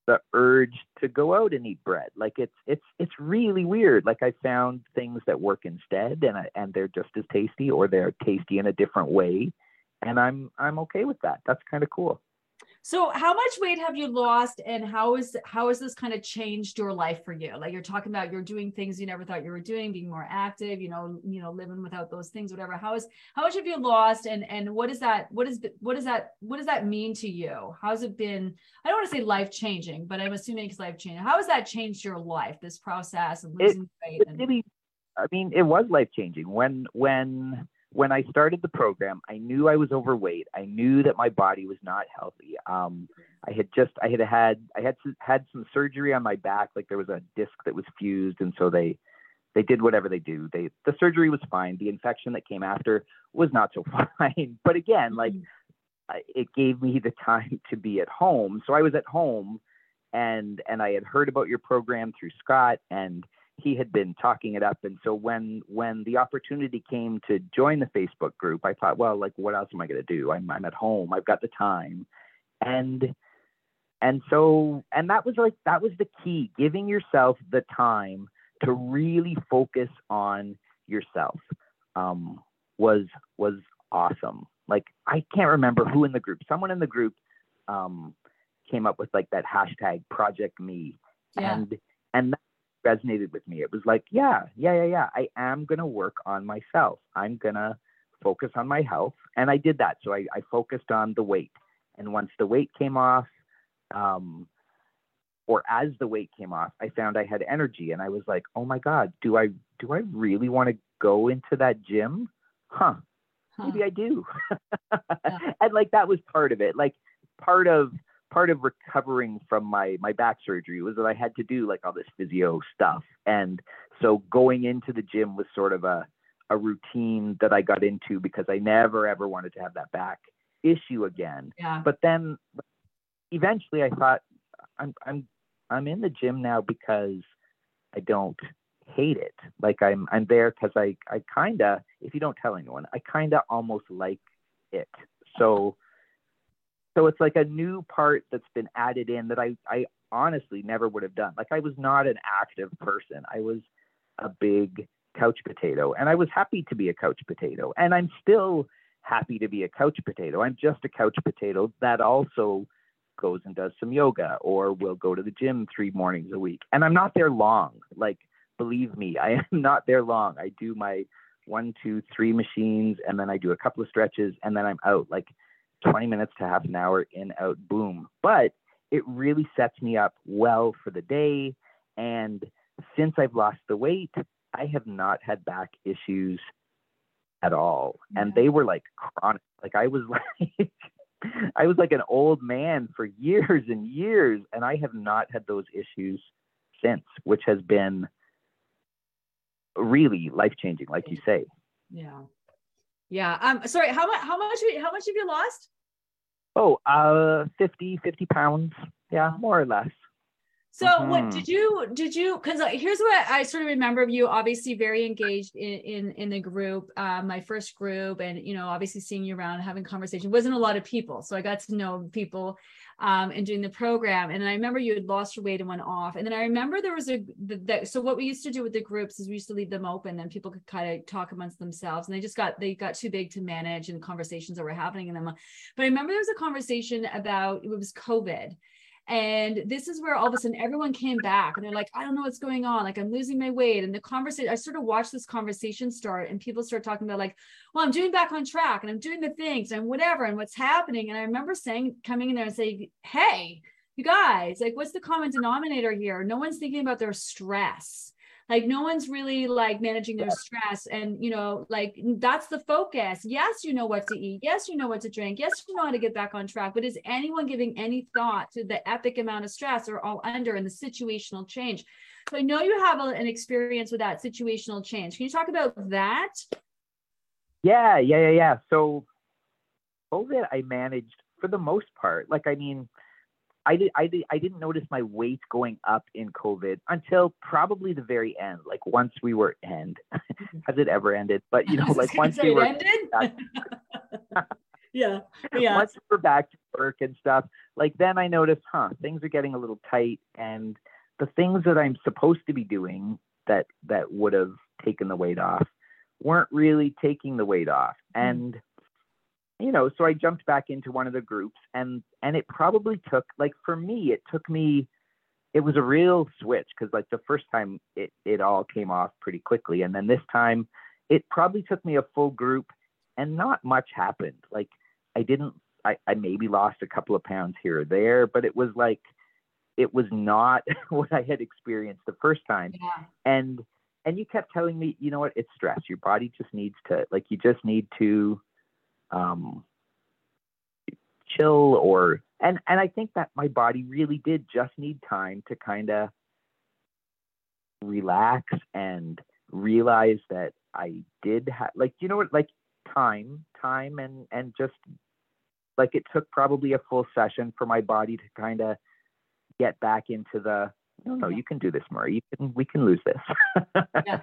the urge to go out and eat bread. Like it's, it's, it's really weird. Like I found things that work instead and I, and they're just as tasty or they're tasty in a different way. And I'm, I'm okay with that. That's kind of cool. So how much weight have you lost and how is how has this kind of changed your life for you? Like you're talking about you're doing things you never thought you were doing, being more active, you know, you know, living without those things, whatever. How is how much have you lost and and what is that what is what does that what does that mean to you? How's it been? I don't want to say life changing, but I'm assuming it's life changing. How has that changed your life, this process of losing it, weight? And- really, I mean, it was life changing when when when I started the program, I knew I was overweight. I knew that my body was not healthy. Um, I had just, I had had, I had had some surgery on my back. Like there was a disc that was fused, and so they, they did whatever they do. They, the surgery was fine. The infection that came after was not so fine. But again, like mm-hmm. it gave me the time to be at home. So I was at home, and and I had heard about your program through Scott, and he had been talking it up. And so when when the opportunity came to join the facebook group i thought well like what else am i going to do? I'm, I'm at home. I've got the time. And and so and that was like that was the key giving yourself the time to really focus on yourself um, was was awesome. Like i can't remember who in the group someone in the group um, came up with like that hashtag project me. Yeah. and and that resonated with me. It was like, yeah, yeah, yeah, yeah. I am going to work on myself. I'm going to focus on my health. And I did that. So I, I focused on the weight. And once the weight came off, um, or as the weight came off, I found I had energy and I was like, oh my God, do I do I really want to go into that gym? Huh. Maybe I do. yeah. And like that was part of it. Like part of part of recovering from my my back surgery was that I had to do like all this physio stuff, and so going into the gym was sort of a a routine that I got into because I never ever wanted to have that back issue again. Yeah. But then eventually I thought I'm I'm I'm in the gym now because I don't hate it. Like I'm I'm there because I I kinda if you don't tell anyone I kinda almost like it. So so it's like a new part that's been added in that I, I honestly never would have done. Like I was not an active person. I was a big couch potato and I was happy to be a couch potato. And I'm still happy to be a couch potato. I'm just a couch potato that also goes and does some yoga or will go to the gym three mornings a week. And I'm not there long. Like, believe me, I am not there long. I do my one, two, three machines and then I do a couple of stretches and then I'm out. Like 20 minutes to half an hour in, out, boom. But it really sets me up well for the day. And since I've lost the weight, I have not had back issues at all. And they were like chronic. Like I was like, I was like an old man for years and years. And I have not had those issues since, which has been really life changing, like you say. Yeah. Yeah. Um, sorry, how much, how much, how much have you lost? Oh, uh, 50, 50 pounds. Yeah, more or less. So mm-hmm. what did you did you because here's what I sort of remember of you obviously very engaged in in, in the group uh, my first group and you know obviously seeing you around having conversation wasn't a lot of people so I got to know people um, and doing the program. And I remember you had lost your weight and went off. And then I remember there was a, the, the, so what we used to do with the groups is we used to leave them open and people could kind of talk amongst themselves. And they just got, they got too big to manage and conversations that were happening in them. But I remember there was a conversation about, it was COVID And this is where all of a sudden everyone came back and they're like, I don't know what's going on. Like I'm losing my weight. And the conversation, I sort of watched this conversation start and people start talking about like, well, I'm doing back on track and I'm doing the things and whatever and what's happening. And I remember saying, coming in there and saying, Hey, you guys, like, what's the common denominator here? No one's thinking about their stress like no one's really like managing their stress and you know like that's the focus. Yes you know what to eat. Yes you know what to drink. Yes you know how to get back on track. But is anyone giving any thought to the epic amount of stress or all under and the situational change? So i know you have a, an experience with that situational change. Can you talk about that? Yeah yeah yeah yeah. So covid i managed for the most part. Like i mean I did I did I didn't notice my weight going up in COVID until probably the very end. Like once we were end, has it ever ended? But you know, like once we were ended. yeah, yeah. Once we were back to work and stuff, like then I noticed, huh, things are getting a little tight, and the things that I'm supposed to be doing that that would have taken the weight off weren't really taking the weight off, mm. You know, so I jumped back into one of the groups and and it probably took like for me, it took me it was a real switch because like the first time it, it all came off pretty quickly. And then this time it probably took me a full group and not much happened. Like I didn't I, I maybe lost a couple of pounds here or there, but it was like it was not what I had experienced the first time. Yeah. And and you kept telling me, you know what, it's stress. Your body just needs to like you just need to um, chill or and and I think that my body really did just need time to kind of relax and realize that I did have like you know what like time time and and just like it took probably a full session for my body to kind of get back into the no no you can do this Murray you can we can lose this. Yeah.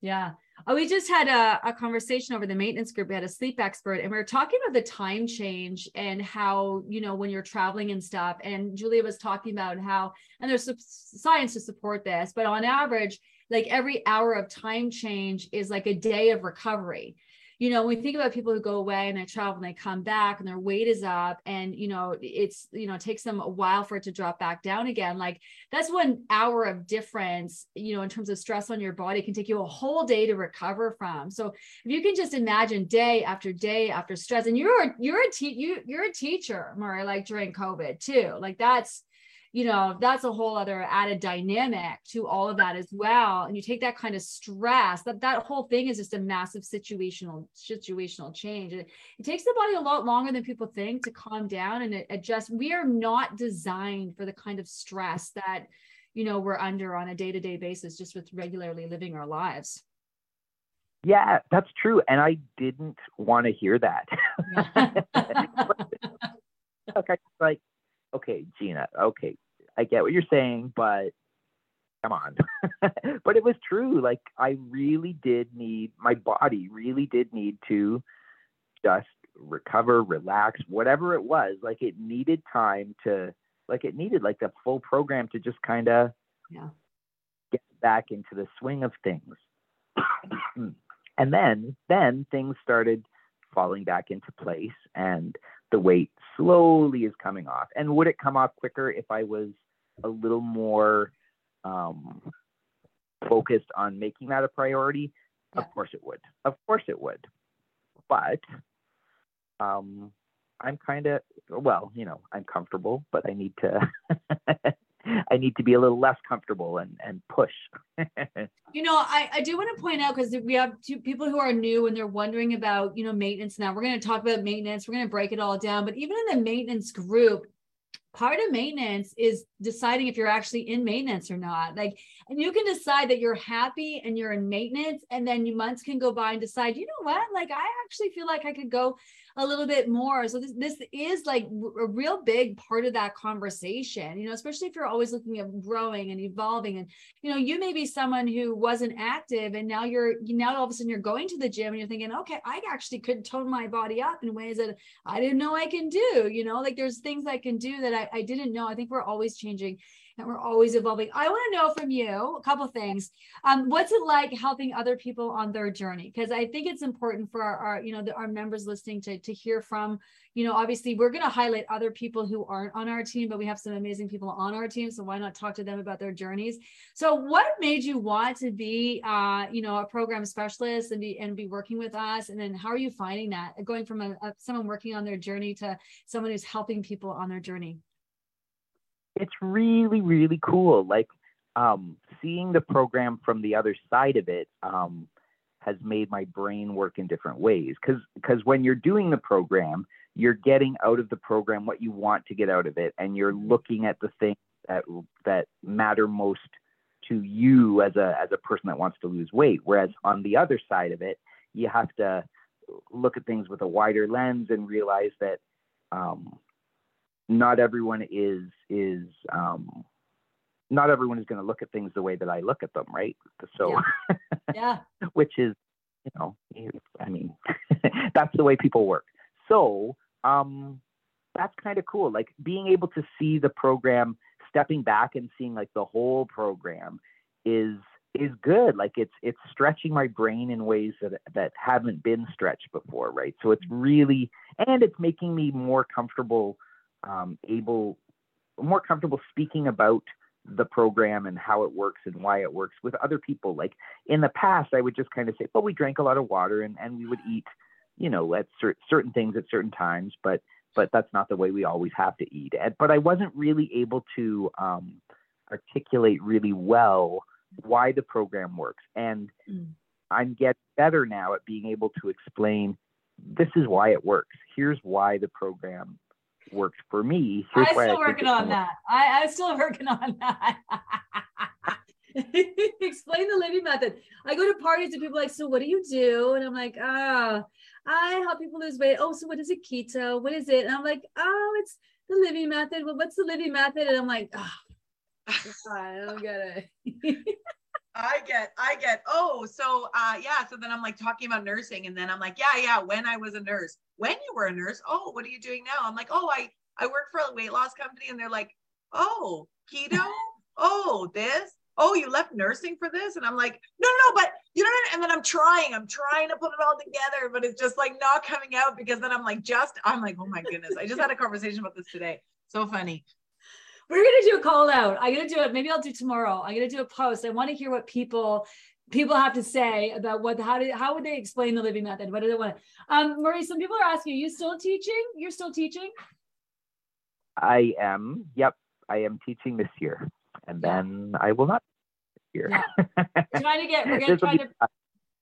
Yeah Oh, we just had a, a conversation over the maintenance group. We had a sleep expert, and we were talking about the time change and how, you know, when you're traveling and stuff. And Julia was talking about how, and there's science to support this, but on average, like every hour of time change is like a day of recovery you know, we think about people who go away and they travel and they come back and their weight is up and, you know, it's, you know, it takes them a while for it to drop back down again. Like that's one hour of difference, you know, in terms of stress on your body can take you a whole day to recover from. So if you can just imagine day after day after stress and you're, you're a te- you, you're a teacher, Murray, like during COVID too, like that's, you know that's a whole other added dynamic to all of that as well. And you take that kind of stress that that whole thing is just a massive situational situational change. It, it takes the body a lot longer than people think to calm down. And adjust we are not designed for the kind of stress that you know we're under on a day-to-day basis just with regularly living our lives. Yeah that's true. And i didn't want to hear that. Okay like okay gina okay I get what you're saying, but come on. but it was true. Like I really did need my body really did need to just recover, relax, whatever it was. Like it needed time to like it needed like the full program to just kind of yeah get back into the swing of things. and then then things started falling back into place and the weight slowly is coming off. And would it come off quicker if I was a little more um, focused on making that a priority, yeah. of course it would. Of course it would. But um, I'm kind of well, you know, I'm comfortable, but I need to I need to be a little less comfortable and and push. you know, I, I do want to point out because we have two people who are new and they're wondering about, you know, maintenance now. We're going to talk about maintenance. We're going to break it all down. But even in the maintenance group, part of maintenance is deciding if you're actually in maintenance or not. Like, and you can decide that you're happy and you're in maintenance, and then months can go by and decide, you know what, like I actually feel like I could go a little bit more. So this this is like a real big part of that conversation, you know, especially if you're always looking at growing and evolving. And you know, you may be someone who wasn't active and now you're now all of a sudden you're going to the gym and you're thinking, okay, I actually could tone my body up in ways that I didn't know I can do. You know, like there's things I can do that I, I didn't know. I think we're always changing and we're always evolving. I want to know from you a couple things. Um, what's it like helping other people on their journey? Because I think it's important for our, our you know, the, our members listening to to hear from you know, obviously we're going to highlight other people who aren't on our team, but we have some amazing people on our team. So why not talk to them about their journeys? So what made you want to be, uh, you know, a program specialist and be, and be working with us? And then how are you finding that going from a, a, someone working on their journey to someone who's helping people on their journey? It's really, really cool. Like um, seeing the program from the other side of it, um, has made my brain work in different ways because because when you're doing the program you're getting out of the program what you want to get out of it and you're mm-hmm. looking at the things that that matter most to you as a as a person that wants to lose weight whereas on the other side of it you have to look at things with a wider lens and realize that um, not everyone is is um, not everyone is going to look at things the way that I look at them, right? So, yeah, yeah. which is, you know, I mean, that's the way people work. So, um, that's kind of cool. Like being able to see the program, stepping back and seeing like the whole program is is good. Like it's it's stretching my brain in ways that that haven't been stretched before, right? So it's really and it's making me more comfortable, um, able more comfortable speaking about the program and how it works and why it works with other people. Like in the past, I would just kind of say, well, we drank a lot of water and, and we would eat you know, at cer- certain things at certain times, but but that's not the way we always have to eat. And, but I wasn't really able to um, articulate really well why the program works, and mm. I'm getting better now at being able to explain this is why it works. Here's why the program works for me. Here's I'm still working on that. I, I'm still working on that. Explain the Livy Method. I go to parties and people are like, so what do you do? And I'm like, ah, oh, I help people lose weight. Oh, so what is it? Keto? What is it? And I'm like, oh, it's the Livy Method. Well, what's the Livy Method? And I'm like, oh, I don't get it. I get, I get, oh, so uh yeah. So then I'm like talking about nursing, and then I'm like, yeah, yeah, when I was a nurse. When you were a nurse, oh, what are you doing now? I'm like, oh, I I work for a weight loss company, and they're like, oh, keto, oh, this, oh, you left nursing for this? And I'm like, no, no, but you know, what and then I'm trying, I'm trying to put it all together, but it's just like not coming out because then I'm like, just, I'm like, oh my goodness. I just had a conversation about this today. So funny. We're gonna do a call out. I'm gonna do it. Maybe I'll do tomorrow. I'm gonna do a post. I want to hear what people people have to say about what how did how would they explain the Livy Method? What do they want? Um, Murray, some people are asking, are you still teaching? You're still teaching? I am. Yep, I am teaching this year and then I will not here. Yeah. Trying to get we're gonna try to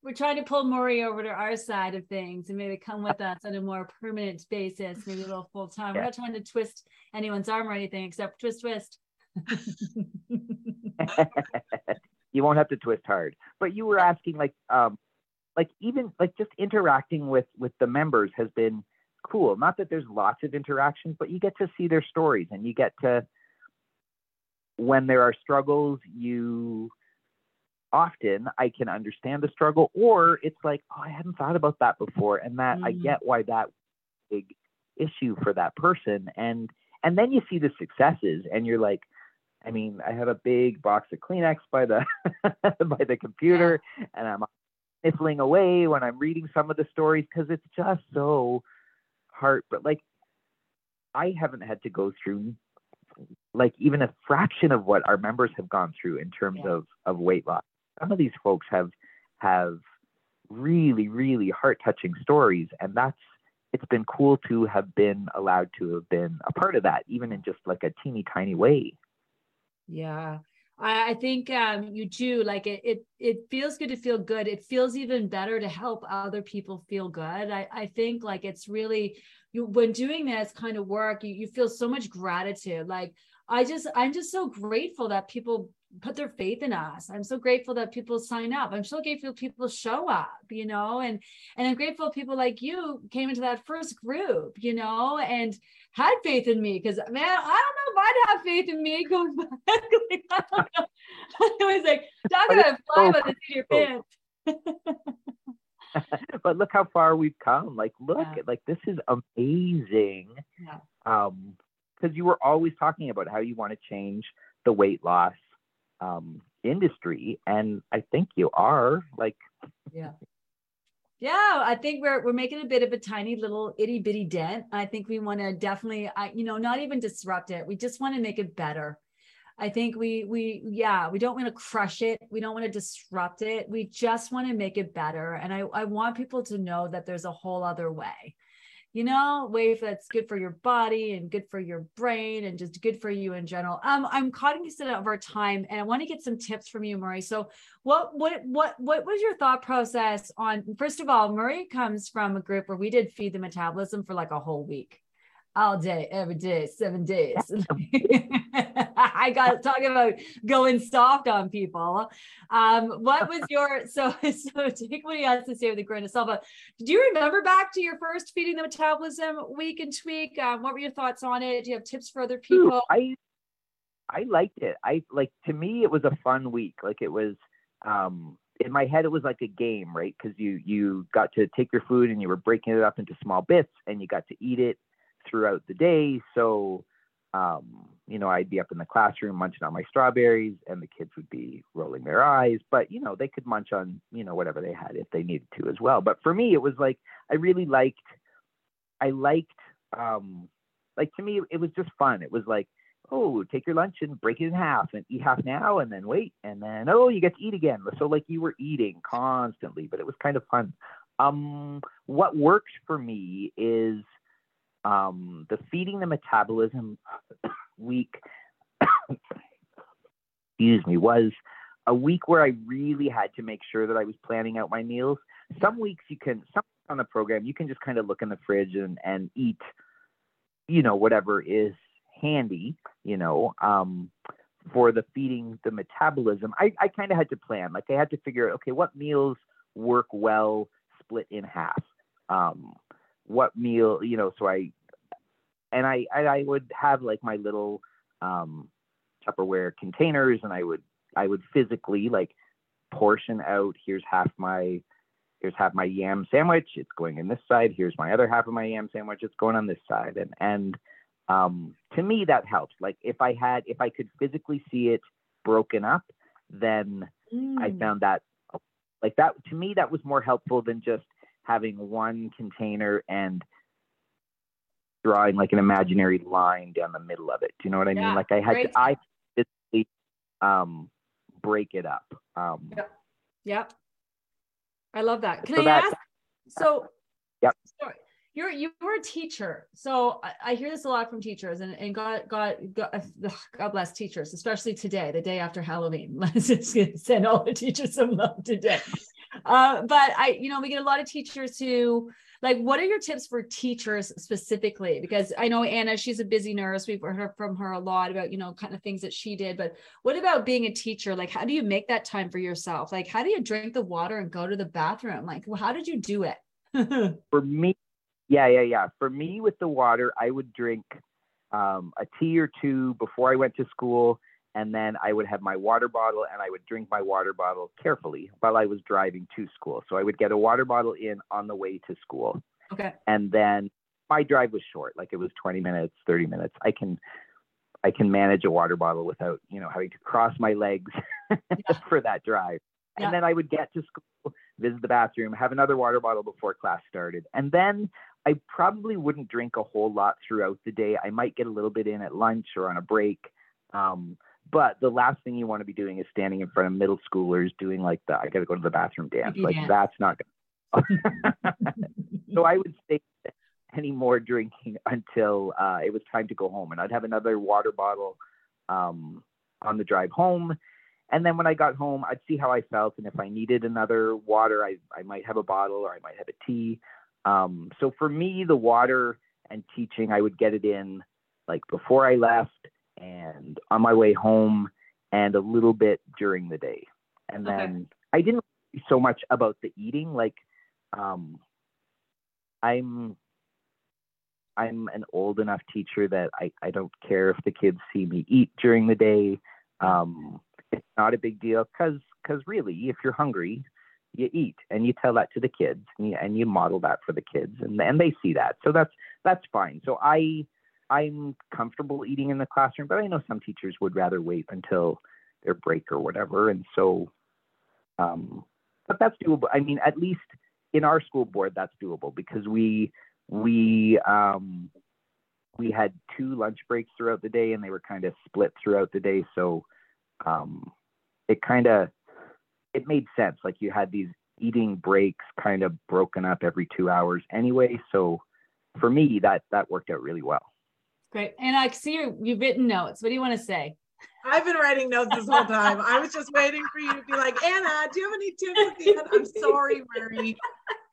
we're trying to pull Murray over to our side of things and maybe come with us on a more permanent basis, maybe a little full time. Yeah. We're not trying to twist anyone's arm or anything except twist twist. you won't have to twist hard. But you were asking like um like even like just interacting with with the members has been cool. Not that there's lots of interactions, but you get to see their stories and you get to when there are struggles, you often I can understand the struggle, or it's like, oh, I hadn't thought about that before, and that mm. I get why that big issue for that person, and and then you see the successes, and you're like, I mean, I have a big box of Kleenex by the by the computer, yeah. and I'm sniffling away when I'm reading some of the stories because it's just so hard. But like, I haven't had to go through like even a fraction of what our members have gone through in terms yeah. of of weight loss. Some of these folks have have really really heart touching stories, and that's it's been cool to have been allowed to have been a part of that, even in just like a teeny tiny way. Yeah. I, think um, you do like it, it. It feels good to feel good. It feels even better to help other people feel good. I, I think like it's really you when doing this kind of work, you, you feel so much gratitude. Like I just, I'm just so grateful that people put their faith in us. I'm so grateful that people sign up. I'm so grateful people show up, you know, and and I'm grateful people like you came into that first group, you know, and had faith in me. Cause man, I don't know if I'd have faith in me going back. like, I don't know. I was like, talk about fly by the seat of your pants. but look how far we've come. Like, look, yeah. like this is amazing. Yeah. Um, because you were always talking about how you want to change the weight loss um, industry, and I think you are like. Yeah. Yeah, I think we're we're making a bit of a tiny little itty bitty dent. I think we want to definitely, I you know, not even disrupt it. We just want to make it better. I think we we yeah, we don't want to crush it. We don't want to disrupt it. We just want to make it better. And I I want people to know that there's a whole other way you know, way that's good for your body and good for your brain and just good for you in general. Um, I'm cognizant of our time and I want to get some tips from you, Murray. So what what what what was your thought process on first of all, Murray comes from a group where we did feed the metabolism for like a whole week all day, every day, seven days. I got talking about going soft on people. Um, what was your so so take what he has to say with a grain of salt. But do you remember back to your first feeding the metabolism week and tweak? Um, what were your thoughts on it? Do you have tips for other people? I I liked it. I like to me it was a fun week. Like it was um in my head it was like a game, right? Because you you got to take your food and you were breaking it up into small bits and you got to eat it throughout the day. So, um, you know, I'd be up in the classroom munching on my strawberries, and the kids would be rolling their eyes. But you know, they could munch on you know whatever they had if they needed to as well. But for me, it was like I really liked. I liked. Um, like to me, it was just fun. It was like, oh, take your lunch and break it in half and eat half now, and then wait, and then oh, you get to eat again. So like you were eating constantly, but it was kind of fun. Um, what works for me is um, the feeding the metabolism week, excuse me, was a week where I really had to make sure that I was planning out my meals. Some weeks you can, some on the program, you can just kind of look in the fridge and, and eat, you know, whatever is handy, you know, um, for the feeding the metabolism. I, I kind of had to plan, like I had to figure out, okay, what meals work well split in half. Um, what meal, you know, so I and I I, I would have like my little um, Tupperware containers, and I would I would physically like portion out. Here's half my here's half my yam sandwich. It's going in this side. Here's my other half of my yam sandwich. It's going on this side. And and um, to me that helps. Like if I had if I could physically see it broken up, then mm. I found that like that to me that was more helpful than just having one container and drawing like an imaginary line down the middle of it. Do you know what I yeah, mean? Like I had to, I physically um, break it up. Um, yep. yep. I love that. Can so I that, ask? So, yep. Sorry. You're you're a teacher, so I, I, hear this a lot from teachers, and, and God, God, God, God bless teachers, especially today, the day after Halloween. Let's just send all the teachers some love today. Uh, but I, you know, we get a lot of teachers who like what are your tips for teachers specifically? Because i know anna she's a busy nurse. We've heard from her a lot about you know kind of things that she did. But what about being a teacher? Like how do you make that time for yourself? Like how do you drink the water and go to the bathroom? Like well, how did you do it? For me yeah yeah yeah. For me with the water i would drink um, a tea or two before i went to school and then I would have my water bottle and I would drink my water bottle carefully while I was driving to school. So I would get a water bottle in on the way to school. Okay. And then my drive was short, like it was 20 minutes, 30 minutes. I can I can manage a water bottle without, you know, having to cross my legs yeah. for that drive. And yeah. then I would get to school, visit the bathroom, have another water bottle before class started. And then I probably wouldn't drink a whole lot throughout the day. I might get a little bit in at lunch or on a break. Um, but the last thing you want to be doing is standing in front of middle schoolers doing like the I got to go to the bathroom dance. Like that's not good. so I would stay any more drinking until uh, it was time to go home, and I'd have another water bottle um, on the drive home. And then when I got home, I'd see how I felt, and if I needed another water, I I might have a bottle or I might have a tea. Um, so for me, the water and teaching, I would get it in like before I left and on my way home and a little bit during the day. And then okay. I didn't so much about the eating. Like, um, I'm I'm an old enough teacher that I, I don't care if the kids see me eat during the day. Um, it's not a big deal because because really, if you're hungry, you eat and you tell that to the kids and you, and you model that for the kids and and they see that. So that's that's fine. So I I'm comfortable eating in the classroom, but I know some teachers would rather wait until their break or whatever. And so, um, but that's doable. I mean, at least in our school board, that's doable because we we um, we had two lunch breaks throughout the day, and they were kind of split throughout the day. So um, it kind of it made sense. Like you had these eating breaks kind of broken up every two hours anyway. So for me, that that worked out really well. Great. And I see you, you've written notes. What do you want to say? I've been writing notes this whole time. I was just waiting for you to be like, Anna, do you have any tips at the end? I'm sorry, Murray.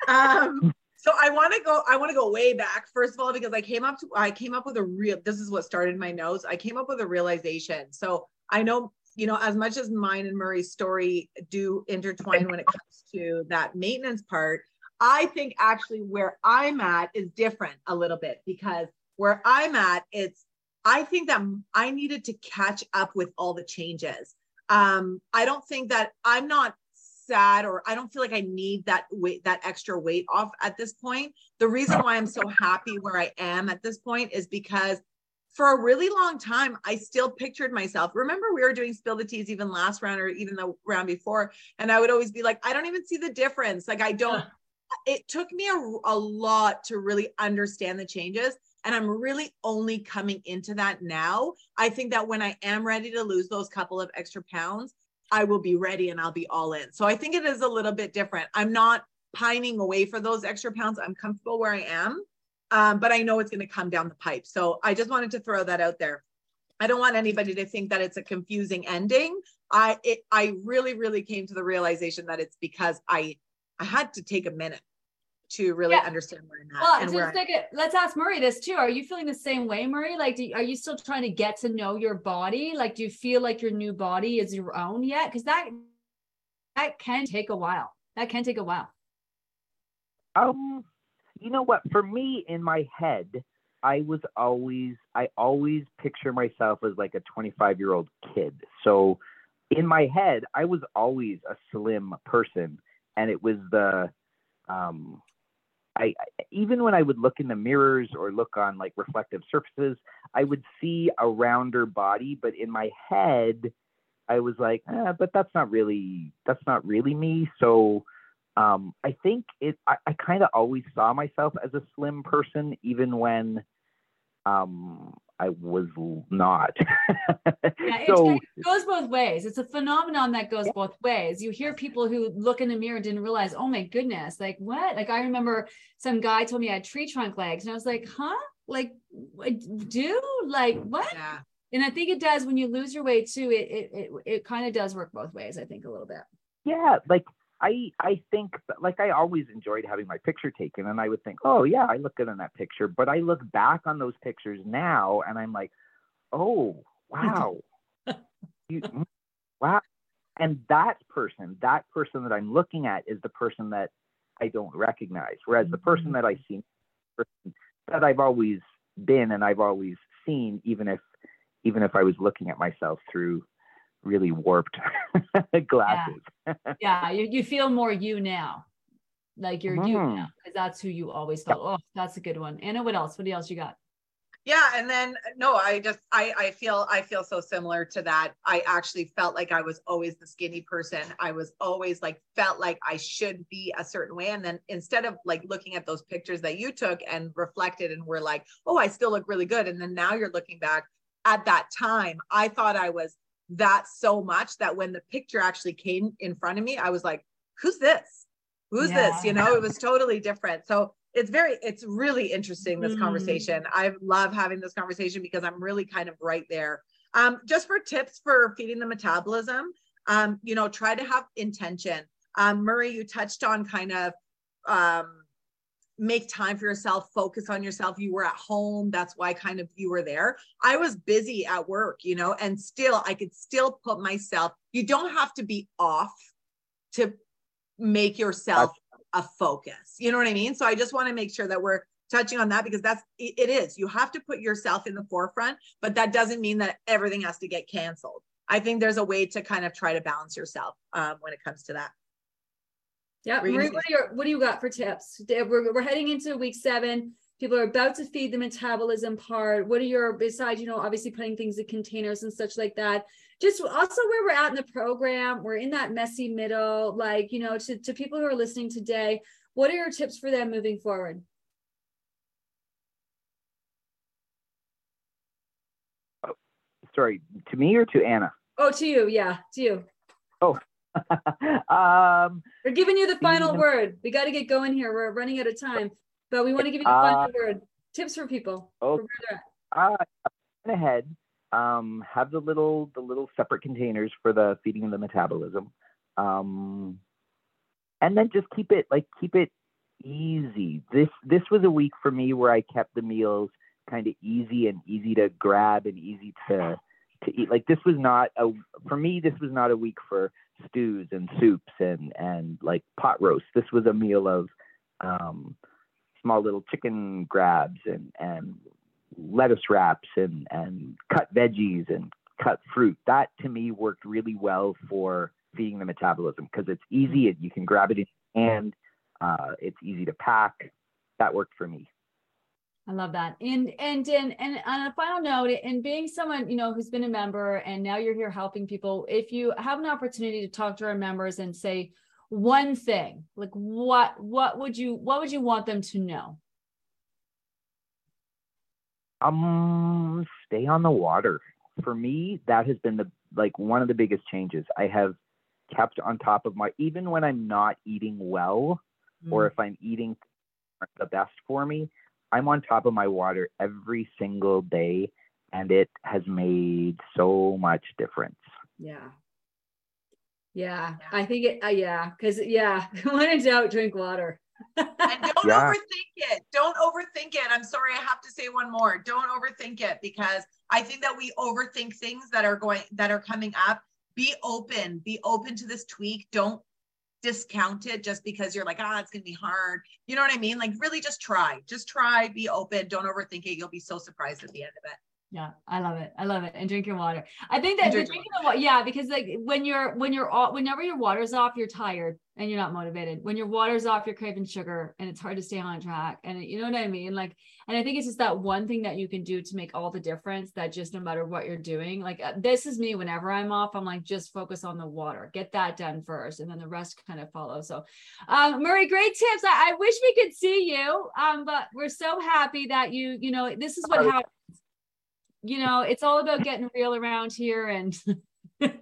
Um, so I want to go, I want to go way back, first of all, because I came up to I came up with a real this is what started my notes. I came up with a realization. So I know, you know, as much as mine and Murray's story do intertwine when it comes to that maintenance part, I think actually where I'm at is different a little bit because where I'm at, it's I think that I needed to catch up with all the changes. Um, I don't think that I'm not sad or I don't feel like I need that weight, that extra weight off at this point. The reason why I'm so happy where I am at this point is because for a really long time, I still pictured myself. Remember, we were doing spill the teas even last round or even the round before, and I would always be like, I don't even see the difference. Like, I don't. It took me a, a lot to really understand the changes. And I'm really only coming into that now. I think that when I am ready to lose those couple of extra pounds, I will be ready and I'll be all in. So I think it is a little bit different. I'm not pining away for those extra pounds. I'm comfortable where I am, um, but I know it's going to come down the pipe. So I just wanted to throw that out there. I don't want anybody to think that it's a confusing ending. I it, I really really came to the realization that it's because I I had to take a minute to really yeah. understand where I'm at. Well, and where a, let's ask Murray this too. Are you feeling the same way, Murray? Like, do, are you still trying to get to know your body? Like, do you feel like your new body is your own yet? Because that that can take a while. That can take a while. Um, you know what? For me, in my head, I was always I always picture myself as like a 25 year old kid. So in my head, I was always a slim person, and it was the um I, even when I would look in the mirrors or look on like reflective surfaces, I would see a rounder body, but in my head, I was like, eh, but that's not really that's not really me. So um, I think it. I, I kind of always saw myself as a slim person, even when um, I was not. yeah, so, it goes both ways. It's a phenomenon that goes yeah. both ways. You hear people who look in the mirror and didn't realize, oh my goodness, like what? Like I remember some guy told me I had tree trunk legs, and I was like, huh? Like, do like what? Yeah. And I think it does when you lose your weight too. It it it, it kind of does work both ways. I think a little bit. Yeah, like I I think like I always enjoyed having my picture taken, and I would think, oh yeah, I look good in that picture. But I look back on those pictures now, and I'm like, oh wow, you, mm, wow. And that person, that person that I'm looking at, is the person that I don't recognize. Whereas the person mm-hmm. that I see, that I've always been and I've always seen, even if even if I was looking at myself through really warped glasses. Yeah, yeah. You, you feel more you now. Like you're mm. you now, because that's who you always thought. Oh, that's a good one. Anna, what else? What else you got? Yeah, and then no, I just I I feel I feel so similar to that. I actually felt like I was always the skinny person. I was always like felt like I should be a certain way and then instead of like looking at those pictures that you took and reflected and were like, "Oh, I still look really good." And then now you're looking back at that time, I thought I was that so much that when the picture actually came in front of me, I was like, who's this? Who's yeah. this? You know, it was totally different. So it's very, it's really interesting, this mm. conversation. I love having this conversation because I'm really kind of right there. Um, just for tips for feeding the metabolism, um, you know, try to have intention. Um, Murray, you touched on kind of um, make time for yourself, focus on yourself. You were at home. That's why kind of you were there. I was busy at work, you know, and still I could still put myself, you don't have to be off to make yourself a focus. You know what I mean? So I just want to make sure that we're touching on that because that's it is. You have to put yourself in the forefront, but that doesn't mean that everything has to get canceled. I think there's a way to kind of try to balance yourself um, when it comes to that. Yeah, Murray, what, are your, what do you got for tips? We're, we're heading into week seven. people are about to feed the metabolism part. What are your besides you know obviously putting things in containers and such like that just also where we're at in the program we're in that messy middle like you know to, to people who are listening today what are your tips for them moving forward? Oh, sorry to me or to anna? Oh to you yeah to you. Oh um we're giving you the final word we got to get going here we're running out of time but we want to give you the final uh, word. Tips for people. Okay. Uh, ahead. Um, have the little the little separate containers for the feeding and the metabolism, um, and then just keep it like keep it easy. This this was a week for me where I kept the meals kind of easy and easy to grab and easy to to eat. Like this was not a for me. This was not a week for stews and soups and and like pot roast. This was a meal of um, small little chicken grabs and and lettuce wraps and and cut veggies and cut fruit. That to me worked really well for feeding the metabolism because it's easy you can grab it in hand. Uh, it's easy to pack. That worked for me. I love that. And and and and on a final note, and being someone you know who's been a member and now you're here helping people, if you have an opportunity to talk to our members and say, one thing like what what would you what would you want them to know um stay on the water for me that has been the like one of the biggest changes i have kept on top of my even when i'm not eating well mm. or if i'm eating the best for me i'm on top of my water every single day and it has made so much difference yeah yeah, I think it. Uh, yeah, because yeah, when in doubt, drink water. and don't yeah. overthink it. Don't overthink it. I'm sorry, I have to say one more. Don't overthink it because I think that we overthink things that are going that are coming up. Be open. Be open to this tweak. Don't discount it just because you're like, ah, oh, it's gonna be hard. You know what I mean? Like, really, just try. Just try. Be open. Don't overthink it. You'll be so surprised at the end of it. Yeah, I love it. I love it. And drink your water. I think that drinking the water, yeah, because like when you're when you're all whenever your water's off, you're tired and you're not motivated. When your water's off, you're craving sugar and it's hard to stay on track. And you know what I mean? Like, and I think it's just that one thing that you can do to make all the difference. That just no matter what you're doing, like uh, this is me. Whenever I'm off, I'm like just focus on the water, get that done first, and then the rest kind of follow. So, um, Murray, great tips. I, I wish we could see you, um, but we're so happy that you, you know, this is what happens you know, it's all about getting real around here and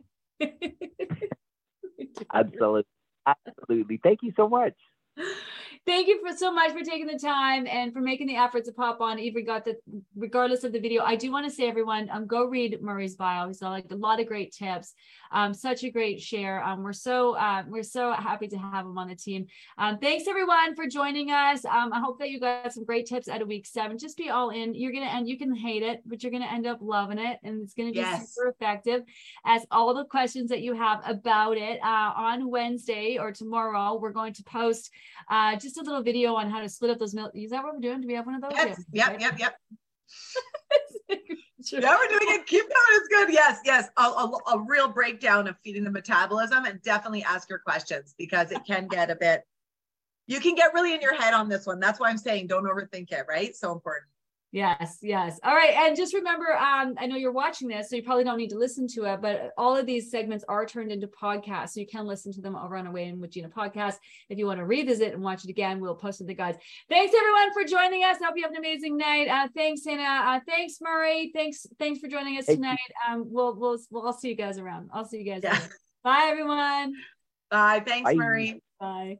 absolutely. Absolutely. Thank you so much. Thank you for so much for taking the time and for making the effort to pop on. Even got the regardless of the video. I do want to say, everyone, um, go read Murray's bio. He's got like a lot of great tips. Um, such a great share. Um, we're so uh, we're so happy to have him on the team. Um, thanks everyone for joining us. Um, I hope that you got some great tips out of week seven. Just be all in. You're gonna and you can hate it, but you're gonna end up loving it, and it's gonna be yes. super effective. As all the questions that you have about it uh, on Wednesday or tomorrow, we're going to post uh, just a little video on how to split up those milk. Is that what we're doing? Do we have one of those? Yes. Yep, yep, yep, yep. yeah, we're doing it. Keep going. It's good. Yes, yes. A, a, a, real breakdown of feeding the metabolism and definitely ask your questions because it can get a bit, you can get really in your head on this one. That's why I'm saying don't overthink it, right? So important. Yes, yes. All right. And just remember, um, I know you're watching this, so you probably don't need to listen to it, but all of these segments are turned into podcasts. So you can listen to them over on Weighing In with Gina podcast. If you want to revisit and watch it again, we'll post it the guys. Thanks everyone for joining us. I hope you have an amazing night. Uh, thanks, Anna. Uh, thanks, Murray. Thanks, thanks for joining us tonight. Um, we'll, we'll, we'll, I'll see you guys around. I'll see you guys. Yeah. Bye, everyone. Bye. Thanks, Bye. Murray. Bye.